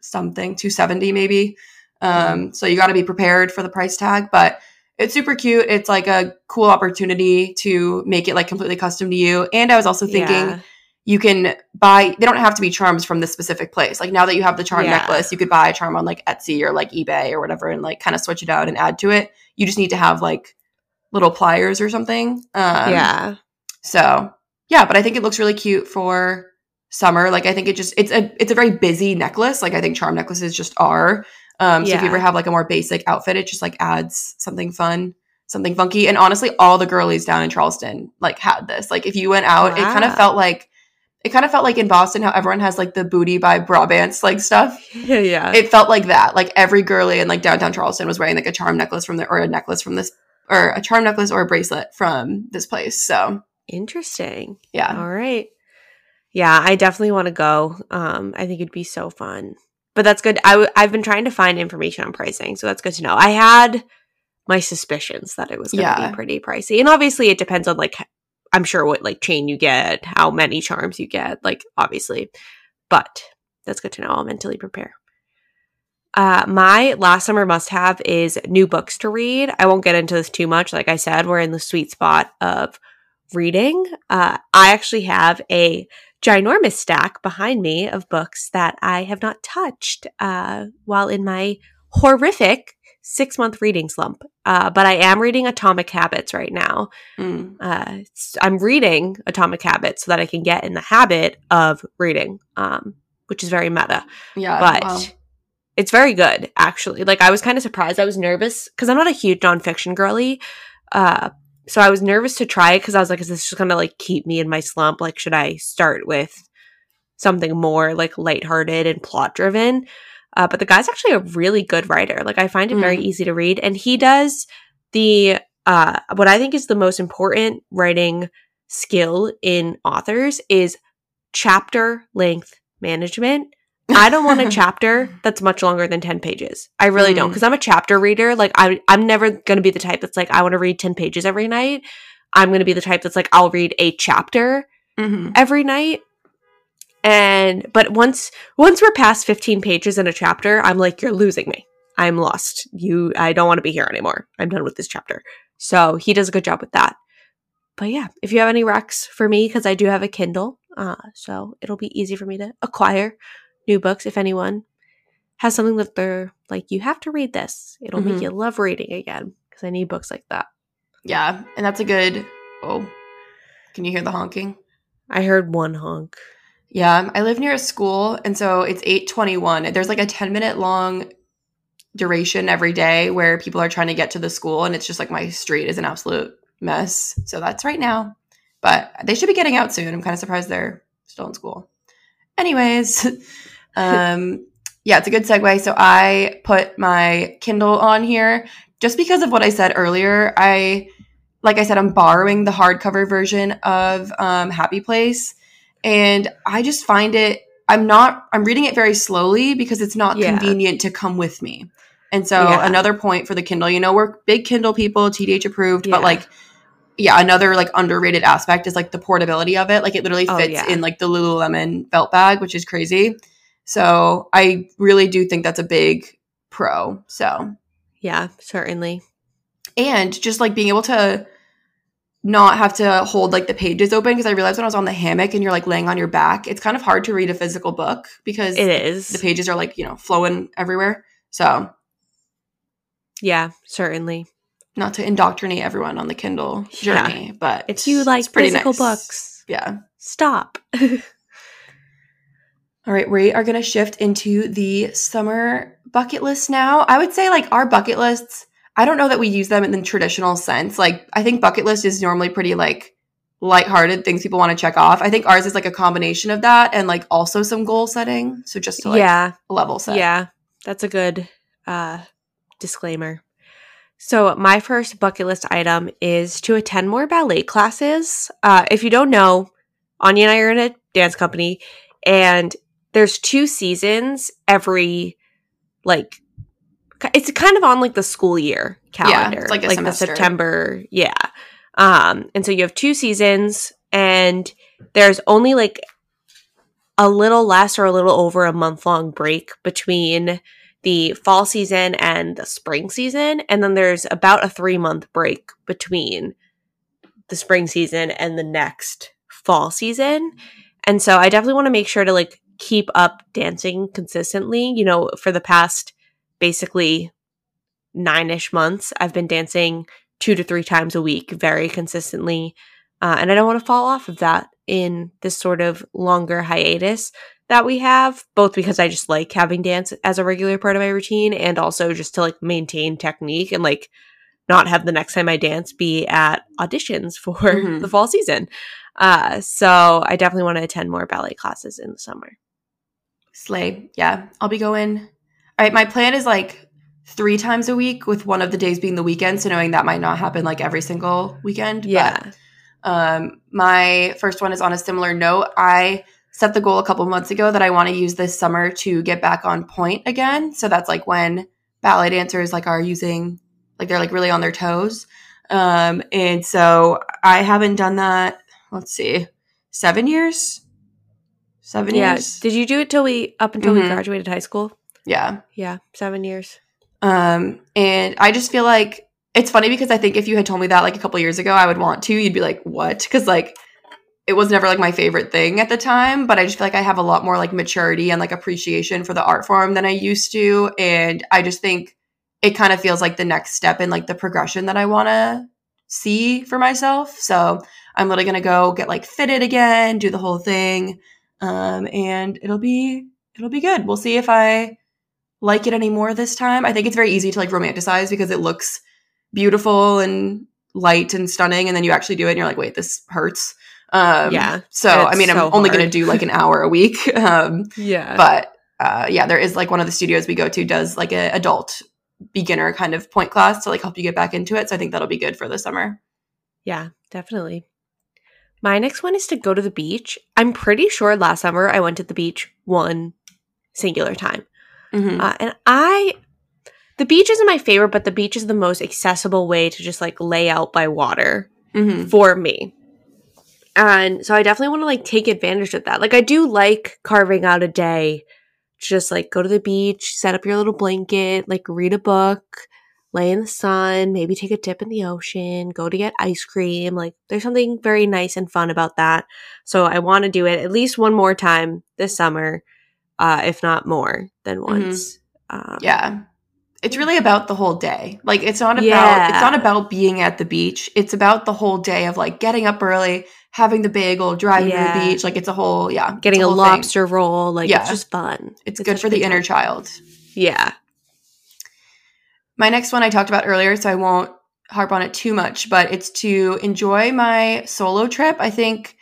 something, two seventy maybe. Um, so you got to be prepared for the price tag, but it's super cute. It's like a cool opportunity to make it like completely custom to you. And I was also thinking Yeah. you can buy they don't have to be charms from this specific place like now that you have the charm Yeah. necklace you could buy a charm on like etsy or like ebay or whatever and like kind of switch it out and add to it you just need to have like little pliers or something um yeah. So yeah but i think it looks really cute for summer like i think it just it's a it's a very busy necklace like i think charm necklaces just are um so if you ever have like a more basic outfit it just like adds something fun something funky and honestly all the girlies down in charleston like had this like if you went out it kind of felt like it kind of felt like in Boston how everyone has like the booty by Brabants like stuff. Yeah, yeah. It felt like that. Like every girly in like downtown Charleston was wearing like a charm necklace from the or a necklace from this or a charm necklace or a bracelet from this place. So Interesting. yeah. All right. Yeah, I definitely want to go. Um, I think it'd be so fun. But that's good. I w- I've been trying to find information on pricing, so that's good to know. I had my suspicions that it was going to Yeah. be pretty pricey, and obviously it depends on like I'm sure what like chain you get, how many charms you get, like obviously. But that's good to know. I'll mentally prepare. Uh, my last summer must have is new books to read. I won't get into this too much. Like I said, we're in the sweet spot of reading. Uh, I actually have a ginormous stack behind me of books that I have not touched uh, while in my horrific six month reading slump. Uh, but I am reading Atomic Habits right now. Mm. Uh, I'm reading Atomic Habits so that I can get in the habit of reading, um, which is very meta Yeah. but wow. it's very good actually like i was kind of surprised i was nervous because i'm not a huge nonfiction girly uh so i was nervous to try it because i was like is this just gonna like keep me in my slump? Like should i start with something more like lighthearted and plot driven uh, but the guy's actually a really good writer. Like i find it very Mm. easy to read and he does the uh what i think is the most important writing skill in authors is chapter length management I don't want a chapter that's much longer than 10 pages. I really don't Mm. because I'm a chapter reader. Like I I'm never going to be the type that's like I want to read 10 pages every night. I'm going to be the type that's like I'll read a chapter Mhm. every night. And but once once we're past 15 pages in a chapter, I'm like you're losing me. I'm lost. You I don't want to be here anymore. I'm done with this chapter. So, he does a good job with that. But yeah, if you have any recs for me cuz I do have a Kindle, uh so it'll be easy for me to acquire new books if anyone has something that they're like you have to read this. It'll Mhm. make you love reading again cuz I need books like that. Yeah. And that's a good oh. Can you hear the honking? I heard one honk. Yeah, I live near a school, and so it's eight twenty one. There's like a ten minute long duration every day where people are trying to get to the school, and it's just like my street is an absolute mess. So that's right now, but they should be getting out soon. I'm kind of surprised they're still in school. Anyways, um, yeah, it's a good segue. So I put my Kindle on here just because of what I said earlier. I like I said, I'm borrowing the hardcover version of um, Happy Place and I just find it I'm not I'm reading it very slowly because it's not Yeah. convenient to come with me. And so Yeah. another point for the Kindle, you know, we're big Kindle people, TDH approved, Yeah. but like yeah, another like underrated aspect is like the portability of it. Like it literally Oh, fits yeah. in like the Lululemon belt bag, which is crazy. So I really do think that's a big pro. So Yeah, certainly. and just like being able to not have to hold like the pages open because I realized when I was on the hammock and you're like laying on your back, it's kind of hard to read a physical book because It is. the pages are like, you know, flowing everywhere. So, Yeah, certainly. not to indoctrinate everyone on the Kindle Yeah. journey, but If you like physical nice. books, Yeah. stop. All right, we are going to shift into the summer bucket list now. I would say like our bucket lists, I don't know that we use them in the traditional sense. Like I think bucket list is normally pretty like lighthearted things people want to check off. I think ours is like a combination of that and like also some goal setting. So just to like yeah, level set. yeah, that's a good uh, disclaimer. So, my first bucket list item is to attend more ballet classes. Uh, if you don't know, Anya and I are in a dance company, and there's two seasons every like it's kind of on like the school year calendar it's like a the september yeah. Um and so you have two seasons and there's only like a little less or a little over a month long break between the fall season and the spring season and then there's about a 3 month break between the spring season and the next fall season. And so I definitely want to make sure to like keep up dancing consistently. You know, for the past basically nine ish months, I've been dancing two to three times a week very consistently. Uh, and I don't want to fall off of that in this sort of longer hiatus that we have, both because I just like having dance as a regular part of my routine and also just to like maintain technique and like not have the next time I dance be at auditions for Mhm. the fall season. Uh, so I definitely want to attend more ballet classes in the summer. Slay. Yeah. I'll be going. All right. My plan is like three times a week, with one of the days being the weekend. So knowing that might not happen like every single weekend. but, Yeah. um, my first one is on a similar note. I set the goal a couple months ago that I want to use this summer to get back on pointe again. So that's like when ballet dancers like are using like they're like really on their toes. Um, and so I haven't done that. Let's see, seven years. Seven Yeah. years. Did you do it till we up until we Mhm. graduated high school? yeah. Yeah, seven years. Um, and I just feel like it's funny because I think if you had told me that like a couple years ago, I would want to. You'd be like, "What?" Because like it was never like my favorite thing at the time. But I just feel like I have a lot more like maturity and like appreciation for the art form than I used to, and I just think it kind of feels like the next step in like the progression that I want to see for myself. So I'm literally gonna go get like fitted again, do the whole thing, um, and it'll be it'll be good. We'll see if I like it anymore this time. I think it's very easy to like romanticize because it looks beautiful and light and stunning, and then you actually do it and you're like, wait, this hurts. Um, Yeah, So I mean, I'm so only going to do like an hour a week. Um, Yeah. but uh, yeah, there is like one of the studios we go to does like a adult beginner kind of pointe class to like help you get back into it. So I think that'll be good for the summer. Yeah, definitely. My next one is to go to the beach. I'm pretty sure last summer I went to the beach one singular time. Mhm. Uh, and I, the beach isn't my favorite, but the beach is the most accessible way to just like lay out by water Mhm. for me. And so I definitely want to like take advantage of that. Like I do like carving out a day, to just like go to the beach, set up your little blanket, like read a book, lay in the sun, maybe take a dip in the ocean, go to get ice cream. Like there's something very nice and fun about that. So I want to do it at least one more time this summer, uh, if not more than once. Um, Yeah. It's really about the whole day. Like it's not about Yeah. it's not about being at the beach. It's about the whole day of like getting up early, having the bagel, driving to the beach. Like it's a whole yeah. Getting it's a whole thing. lobster roll, like Yeah. it's just fun. It's, It's good for the inner child. Yeah. My next one I talked about earlier, so I won't harp on it too much, but it's to enjoy my solo trip. I think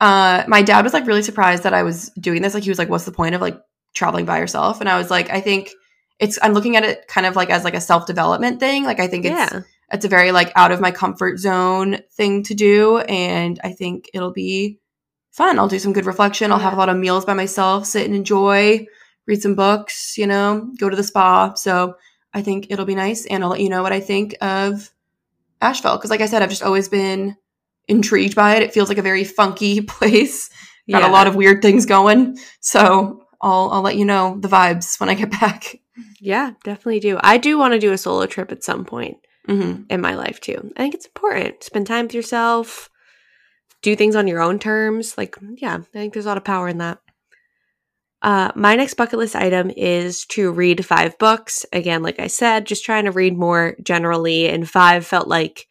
uh my dad was like really surprised that I was doing this. Like he was like, What's the point of like traveling by yourself? And I was like, I think it's I'm looking at it kind of like as like a self-development thing. Like I think it's Yeah. it's a very like out of my comfort zone thing to do and i think it'll be fun i'll do some good reflection i'll have a lot of meals by myself sit and enjoy read some books you know go to the spa so i think it'll be nice and i'll let you know what i think of asheville because like i said i've just always been intrigued by it it feels like a very funky place got Yeah. a lot of weird things going so i'll i'll let you know the vibes when i get back Yeah, definitely do. I do want to do a solo trip at some point hmm in my life too. I think it's important. Spend time with yourself, do things on your own terms. Like, yeah, I think there's a lot of power in that. Uh, my next bucket list item is to read five books. Again, like I said, just trying to read more generally, and five felt like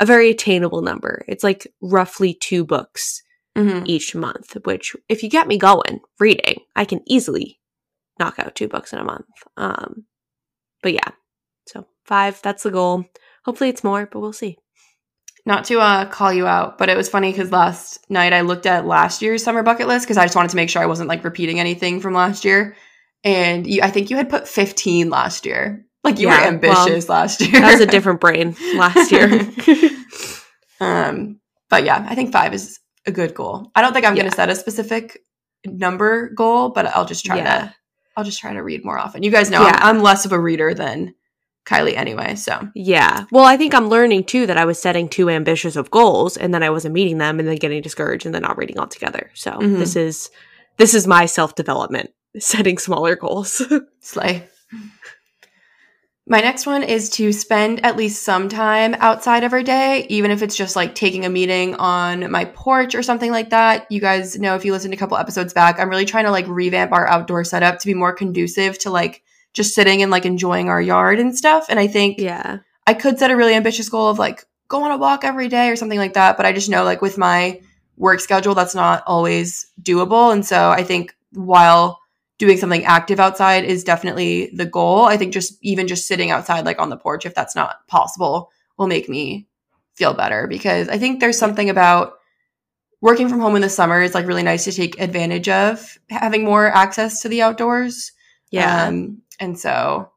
a very attainable number. It's like roughly two books hmm each month, which if you get me going reading, I can easily knock out two books in a month. Um, but yeah, so five, that's the goal. Hopefully it's more, but we'll see. Not to uh, call you out, but it was funny because last night I looked at last year's summer bucket list because I just wanted to make sure I wasn't like repeating anything from last year. And you, I think you had put 15 last year. Like you Yeah, were ambitious last year. That was a different brain last year. um, but yeah, I think five is a good goal. I don't think I'm going to set a specific number goal, but I'll just try Yeah. to. I'll just try to read more often. You guys know Yeah. I'm, I'm less of a reader than Kylie anyway. So yeah. Well, I think I'm learning too that I was setting too ambitious of goals and then I wasn't meeting them and then getting discouraged and then not reading altogether. So Mhm. this is this is my self development, setting smaller goals. Slay. My next one is to spend at least some time outside of our day, even if it's just like taking a meeting on my porch or something like that. You guys know if you listened a couple episodes back, I'm really trying to like revamp our outdoor setup to be more conducive to like just sitting and like enjoying our yard and stuff. And I think yeah. I could set a really ambitious goal of like go on a walk every day or something like that, but I just know like with my work schedule that's not always doable. And so I think while doing something active outside is definitely the goal. I think just even just sitting outside, like on the porch, if that's not possible, will make me feel better because I think there's something about working from home in the summer is like really nice to take advantage of having more access to the outdoors. Yeah. Um, and so,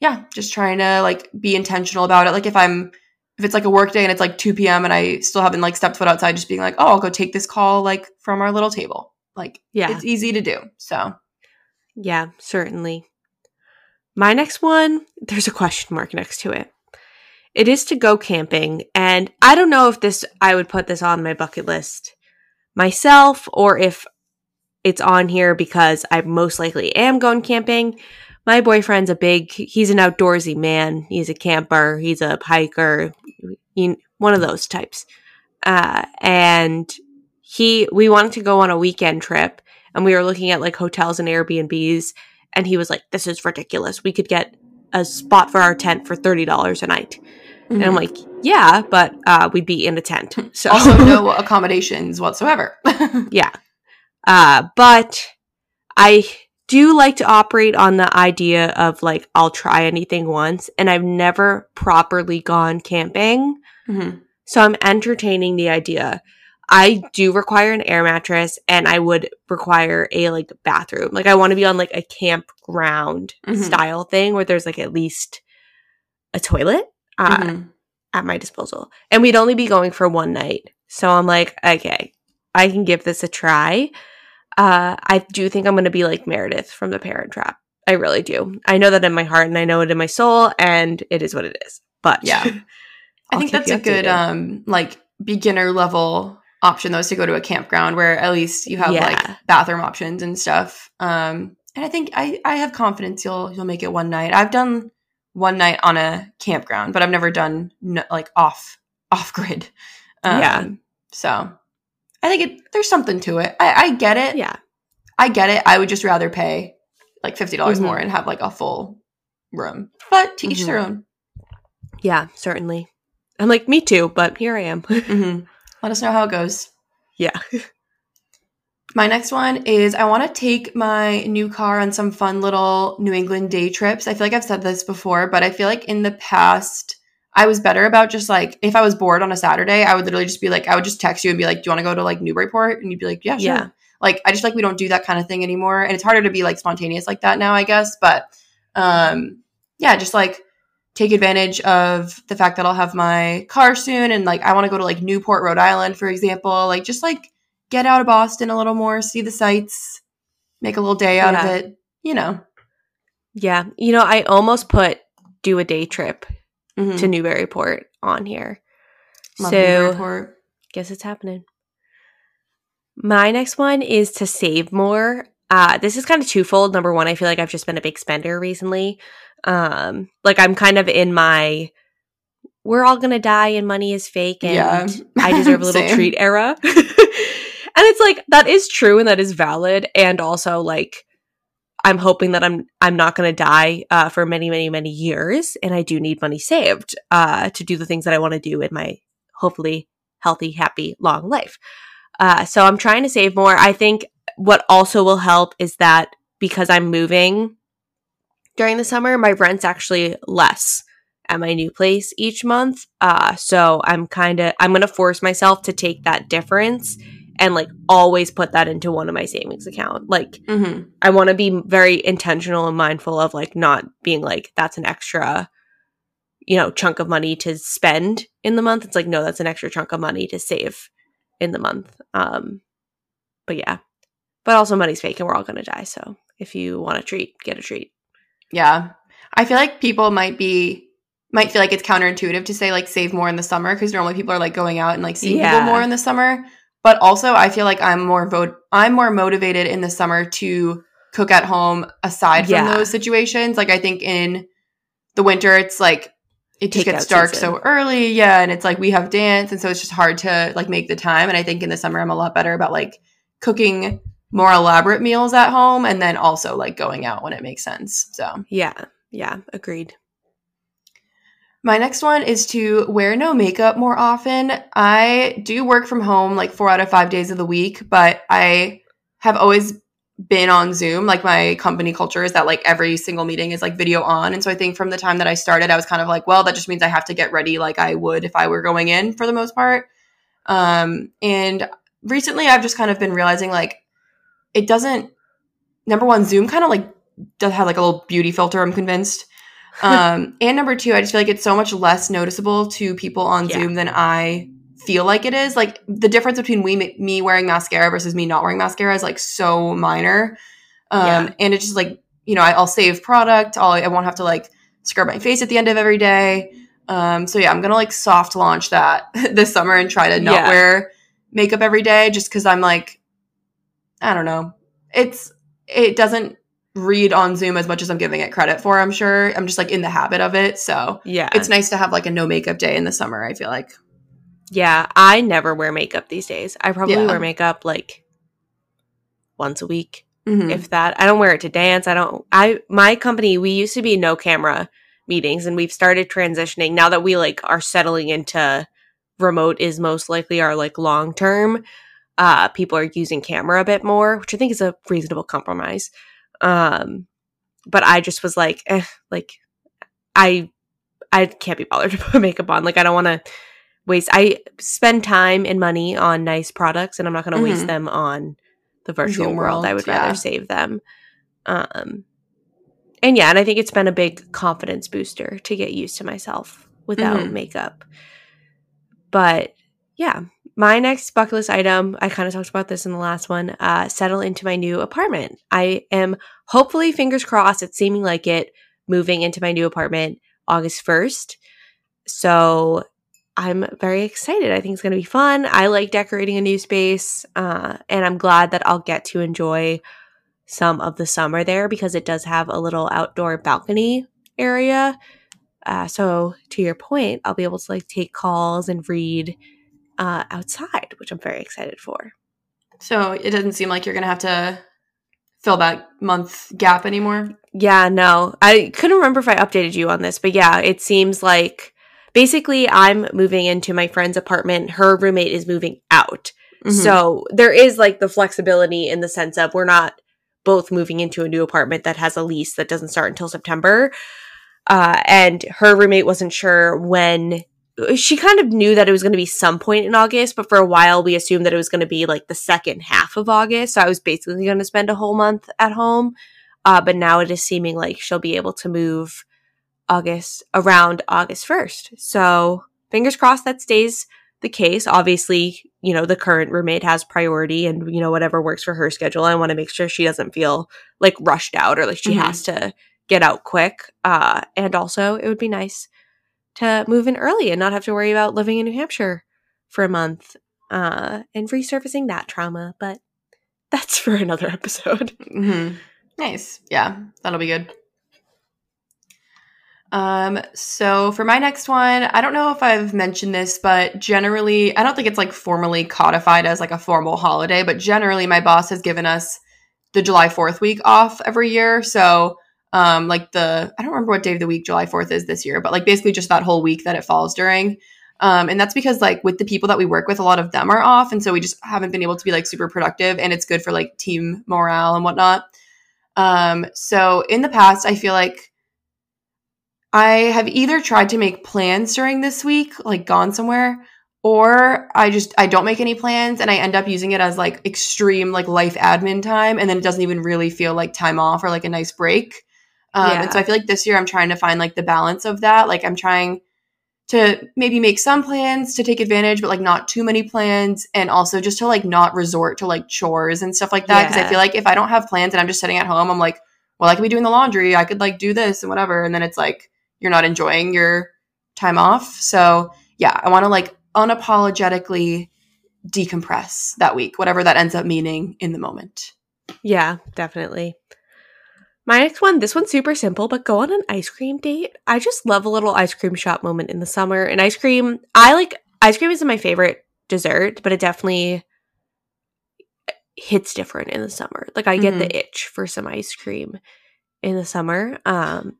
yeah, just trying to like be intentional about it. Like if I'm, if it's like a work day and it's like 2 p.m. and I still haven't like stepped foot outside, just being like, oh, I'll go take this call like from our little table. Like, Yeah. it's easy to do. So, Yeah, certainly. My next one, there's a question mark next to it. It is to go camping, and I don't know if this I would put this on my bucket list myself or if it's on here because I most likely am going camping. My boyfriend's a big he's an outdoorsy man. He's a camper, he's a hiker, he, one of those types. Uh, and he we wanted to go on a weekend trip and we were looking at like hotels and Airbnbs and he was like this is ridiculous. We could get a spot for our tent for $30 a night. And I'm like, yeah, but uh, we'd be in a tent. So also no accommodations whatsoever. yeah. Uh, but I do you like to operate on the idea of like, I'll try anything once, and I've never properly gone camping. Mhm. So I'm entertaining the idea. I do require an air mattress and I would require a like bathroom. Like I want to be on like a campground Mhm. style thing where there's like at least a toilet uh, Mhm. at my disposal. And we'd only be going for one night. So I'm like, okay, I can give this a try. Uh, I do think I'm going to be like Meredith from The Parent Trap. I really do. I know that in my heart and I know it in my soul, and it is what it is. But Yeah. I think that's a good um like beginner level option though is to go to a campground where at least you have Yeah. like bathroom options and stuff. Um and I think I I have confidence you'll you'll make it one night. I've done one night on a campground, but I've never done no, like off off grid. Um, Yeah. So I think it there's something to it. I, I get it. yeah, I get it. I would just rather pay like fifty dollars Mhm. more and have like a full room. But to each Mhm. their own. yeah, certainly. I'm like, me too, but here I am. hmm Let us know how it goes. yeah. My next one is I want to take my new car on some fun little New England day trips. I feel like I've said this before, but I feel like in the past I was better about just like if I was bored on a Saturday, I would literally just be like I would just text you and be like, "Do you want to go to like Newburyport?" And you'd be like, "Yeah, sure." Yeah. Like I just like we don't do that kind of thing anymore, and it's harder to be like spontaneous like that now, I guess. But um, yeah, just like take advantage of the fact that I'll have my car soon, and like I want to go to like Newport, Rhode Island, for example. Like just like get out of Boston a little more, see the sights, make a little day out Yeah. of it. You know, Yeah. You know, I almost put do a day trip Mhm. to Newburyport on here. Love so Newburyport. guess it's happening. My next one is to save more. Uh, this is kind of twofold. Number one, I feel like I've just been a big spender recently. Um, like I'm kind of in my we're all gonna die and money is fake and Yeah. I deserve a little treat era. and it's like that is true and that is valid. And also like I'm hoping that I'm I'm not gonna die uh, for many, many, many years. And I do need money saved uh, to do the things that I want to do in my hopefully healthy, happy, long life. Uh, so I'm trying to save more. I think what also will help is that because I'm moving during the summer, my rent's actually less at my new place each month. Uh, so I'm kind of I'm gonna force myself to take that difference and like always put that into one of my savings account. Like Mhm. I want to be very intentional and mindful of like not being like that's an extra you know chunk of money to spend in the month. It's like no, that's an extra chunk of money to save in the month. Um but yeah. But also money's fake and we're all going to die, so if you want a treat, get a treat. Yeah. I feel like people might be might feel like it's counterintuitive to say like save more in the summer because normally people are like going out and like seeing Yeah. people more in the summer. But also I feel like I'm more vote I'm more motivated in the summer to cook at home aside from Yeah. those situations. Like I think in the winter it's like it just gets dark season. so early, yeah, and it's like we have dance and so it's just hard to like make the time and I think in the summer I'm a lot better about like cooking more elaborate meals at home and then also like going out when it makes sense. So Yeah. Yeah, agreed. My next one is to wear no makeup more often. I do work from home like four out of five days of the week, but I have always been on Zoom. Like my company culture is that like every single meeting is like video on. And so I think from the time that I started, I was kind of like, well, that just means I have to get ready like I would if I were going in for the most part. Um, and recently I've just kind of been realizing like it doesn't number one, Zoom kind of like does have like a little beauty filter, I'm convinced. Um, and number two, I just feel like it's so much less noticeable to people on Yeah. Zoom than I feel like it is. Like the difference between we, me wearing mascara versus me not wearing mascara is like so minor. Um, Yeah. and it's just like, you know, I, I'll save product. I'll, I won't have to like scrub my face at the end of every day. Um, so yeah, I'm gonna like soft launch that this summer and try to not Yeah. wear makeup every day just because I'm like, I don't know. It's it doesn't read on Zoom as much as I'm giving it credit for, I'm sure. I'm just like in the habit of it. So Yeah. it's nice to have like a no makeup day in the summer, I feel like. Yeah, I never wear makeup these days. I probably Yeah. wear makeup like once a week, Mhm. if that. I don't wear it to dance. I don't I my company, we used to be no camera meetings and we've started transitioning now that we like are settling into remote is most likely our like long term. Uh people are using camera a bit more, which I think is a reasonable compromise. Um but I just was like, eh, like I I can't be bothered to put makeup on. Like I don't want to waste I spend time and money on nice products and I'm not going to waste Mhm. them on the virtual Zoom world. I world, would rather save them. Um and yeah, and I think it's been a big confidence booster to get used to myself without Mhm. makeup. But yeah, my next bucket list item, I kind of talked about this in the last one, uh, settle into my new apartment. I am hopefully, fingers crossed, it's seeming like it, moving into my new apartment August 1st. So I'm very excited. I think it's going to be fun. I like decorating a new space, uh, and I'm glad that I'll get to enjoy some of the summer there because it does have a little outdoor balcony area. Uh, so to your point, I'll be able to like take calls and read uh, outside, which I'm very excited for. So it doesn't seem like you're gonna have to fill that month gap anymore. Yeah, no, I couldn't remember if I updated you on this, but yeah, it seems like basically I'm moving into my friend's apartment. Her roommate is moving out. Mhm. So there is like the flexibility in the sense of we're not both moving into a new apartment that has a lease that doesn't start until September. Uh, and her roommate wasn't sure when. She kind of knew that it was going to be some point in August, but for a while we assumed that it was going to be like the second half of August. So I was basically going to spend a whole month at home. Uh, but now it is seeming like she'll be able to move August around August 1st. So fingers crossed that stays the case. Obviously, you know, the current roommate has priority and, you know, whatever works for her schedule. I want to make sure she doesn't feel like rushed out or like she Mhm. has to get out quick. Uh, and also, it would be nice to move in early and not have to worry about living in New Hampshire for a month uh, and resurfacing that trauma. But that's for another episode. hmm Nice. Yeah, that'll be good. Um, so for my next one, I don't know if I've mentioned this, but generally, I don't think it's like formally codified as like a formal holiday, but generally my boss has given us the July 4th week off every year. So, um, like the, I don't remember what day of the week July 4th is this year, but like basically just that whole week that it falls during. Um, and that's because like with the people that we work with, a lot of them are off. And so we just haven't been able to be like super productive and it's good for like team morale and whatnot. Um, so in the past, I feel like I have either tried to make plans during this week, like gone somewhere, or I just I don't make any plans and I end up using it as like extreme like life admin time and then it doesn't even really feel like time off or like a nice break. Um, Yeah. and so I feel like this year I'm trying to find like the balance of that. Like I'm trying to maybe make some plans to take advantage, but like not too many plans, and also just to like not resort to like chores and stuff like that. Because I feel like if I don't have plans and I'm just sitting at home, I'm like, well, I could be doing the laundry, I could like do this and whatever, and then it's like you're not enjoying your time off. So yeah, I want to like unapologetically decompress that week, whatever that ends up meaning in the moment. Yeah, definitely. My next one, this one's super simple, but go on an ice cream date. I just love a little ice cream shop moment in the summer. And ice cream, I like ice cream isn't my favorite dessert, but it definitely hits different in the summer. Like I get the itch for some ice cream in the summer. Um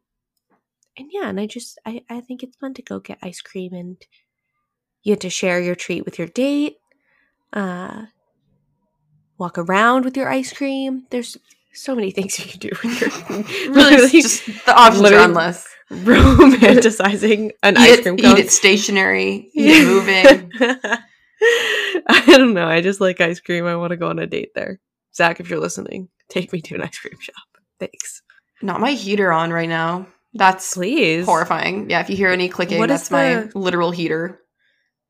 and yeah, and I just I, I think it's fun to go get ice cream and you get to share your treat with your date. Uh walk around with your ice cream. There's so many things you can do with your Really, just the options are endless. romanticizing an Eat ice it, cream eat it stationary, eat moving. I don't know. I just like ice cream. I want to go on a date there. Zach, if you're listening, take me to an ice cream shop. Thanks. Not my heater on right now. That's Please. horrifying. Yeah, if you hear any clicking, What that's my literal heater.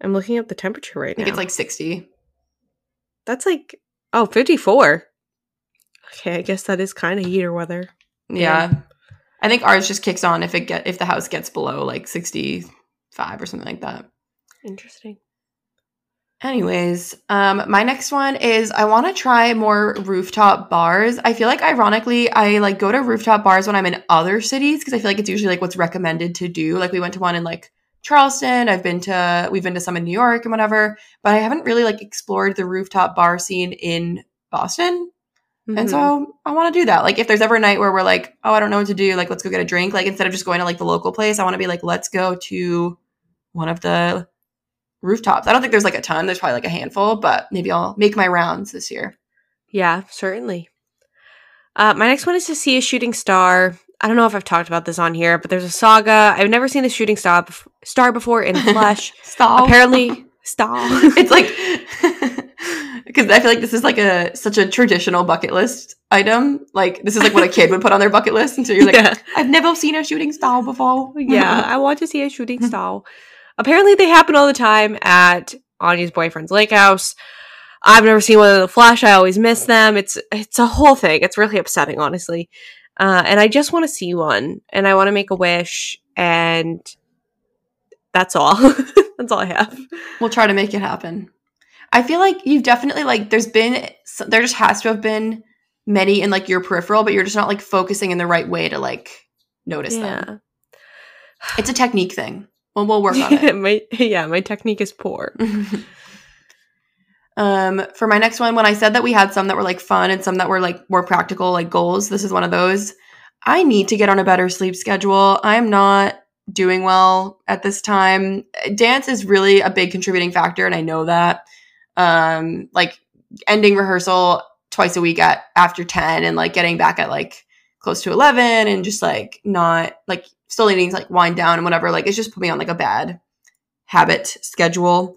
I'm looking up the temperature right I think now. it's like 60. That's like, oh, 54. Okay, I guess that is kind of heater weather. Yeah. I think ours just kicks on if it get if the house gets below like 65 or something like that. Interesting. Anyways, um my next one is I want to try more rooftop bars. I feel like ironically I like go to rooftop bars when I'm in other cities because I feel like it's usually like what's recommended to do. Like we went to one in like Charleston, I've been to we've been to some in New York and whatever, but I haven't really like explored the rooftop bar scene in Boston. And Mhm. so I want to do that. Like if there's ever a night where we're like, oh, I don't know what to do, like let's go get a drink. Like instead of just going to like the local place, I want to be like, let's go to one of the rooftops. I don't think there's like a ton. There's probably like a handful, but maybe I'll make my rounds this year. Yeah, certainly. Uh, my next one is to see a shooting star. I don't know if I've talked about this on here, but there's a saga. I've never seen a shooting star, bef- star before in flesh. Stop. Apparently, star. it's like because I feel like this is like a such a traditional bucket list item. Like this is like what a kid would put on their bucket list, and so you're like, yeah. I've never seen a shooting star before. yeah, I want to see a shooting star. Apparently, they happen all the time at Anya's boyfriend's lake house. I've never seen one in the flesh. I always miss them. It's it's a whole thing. It's really upsetting, honestly. Uh, and I just want to see one, and I want to make a wish, and that's all. that's all I have. we'll try to make it happen. I feel like you've definitely like there's been there just has to have been many in like your peripheral, but you're just not like focusing in the right way to like notice them. It's a technique thing. Well, we'll work on it. my yeah, my technique is poor. um, for my next one, when I said that we had some that were like fun and some that were like more practical, like goals, this is one of those. I need to get on a better sleep schedule. I'm not doing well at this time. Dance is really a big contributing factor, and I know that. Um, like ending rehearsal twice a week at after 10 and like getting back at like close to 11 and just like not like still needing to like wind down and whatever. Like it's just put me on like a bad habit schedule.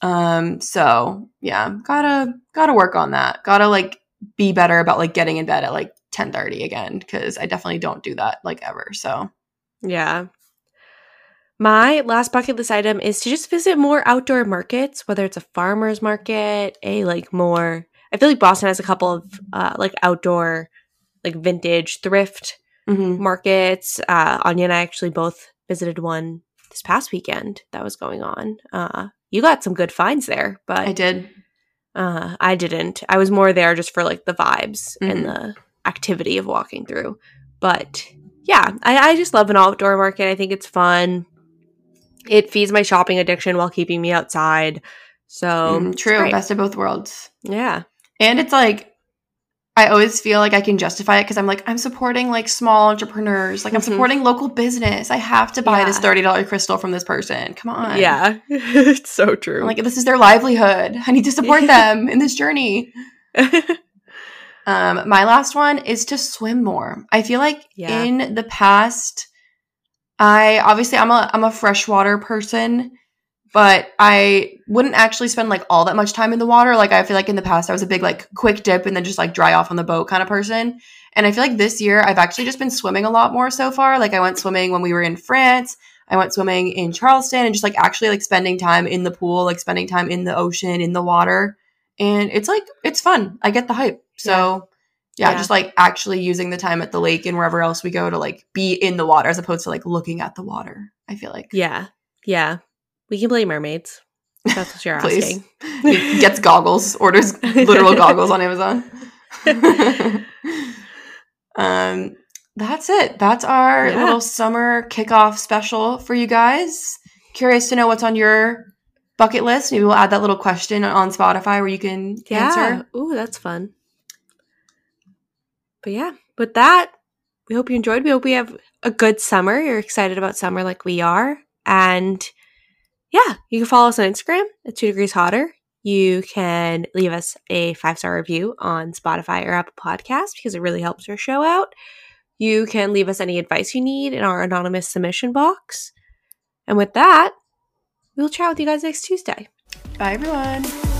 Um so yeah gotta gotta work on that. Gotta like be better about like getting in bed at like 10 30 again because i definitely don't do that like ever so. Yeah. My last bucket list item is to just visit more outdoor markets, whether it's a farmer's market, a like more. I feel like Boston has a couple of uh, like outdoor, like vintage thrift Mhm. markets. Uh, Anya and I actually both visited one this past weekend that was going on. Uh, you got some good finds there, but i did uh, I didn't. I was more there just for like the vibes Mhm. and the activity of walking through. But yeah, I, I just love an outdoor market. I think it's fun. It feeds my shopping addiction while keeping me outside. So Mm, true best of both worlds Yeah. and it's like i always feel like i can justify it because i'm like i'm supporting like small entrepreneurs like i'm Mhm. supporting local business i have to buy this $30 crystal from this person come on Yeah. it's so true. I'm like this is their livelihood i need to support them in this journey Um, my last one is to swim more. I feel like Yeah. in the past, I obviously I'm a I'm a freshwater person, but I wouldn't actually spend like all that much time in the water. Like I feel like in the past I was a big like quick dip and then just like dry off on the boat kind of person. And I feel like this year I've actually just been swimming a lot more so far. Like I went swimming when we were in France. I went swimming in Charleston and just like actually like spending time in the pool, like spending time in the ocean, in the water. And it's like it's fun. I get the hype. So yeah, Yeah. just like actually using the time at the lake and wherever else we go to like be in the water as opposed to like looking at the water. I feel like. yeah. Yeah. We can play mermaids. if That's what you're asking. He gets goggles, orders literal goggles on Amazon. um, that's it. That's our Yeah. little summer kickoff special for you guys. Curious to know what's on your bucket list. Maybe we'll add that little question on Spotify where you can Yeah. answer. Ooh, that's fun. But yeah, with that, we hope you enjoyed. We hope we have a good summer. You're excited about summer like we are. And yeah, you can follow us on Instagram at two degrees hotter. You can leave us a five star review on Spotify or Apple Podcasts because it really helps our show out. You can leave us any advice you need in our anonymous submission box. And with that, we'll chat with you guys next Tuesday. Bye, everyone.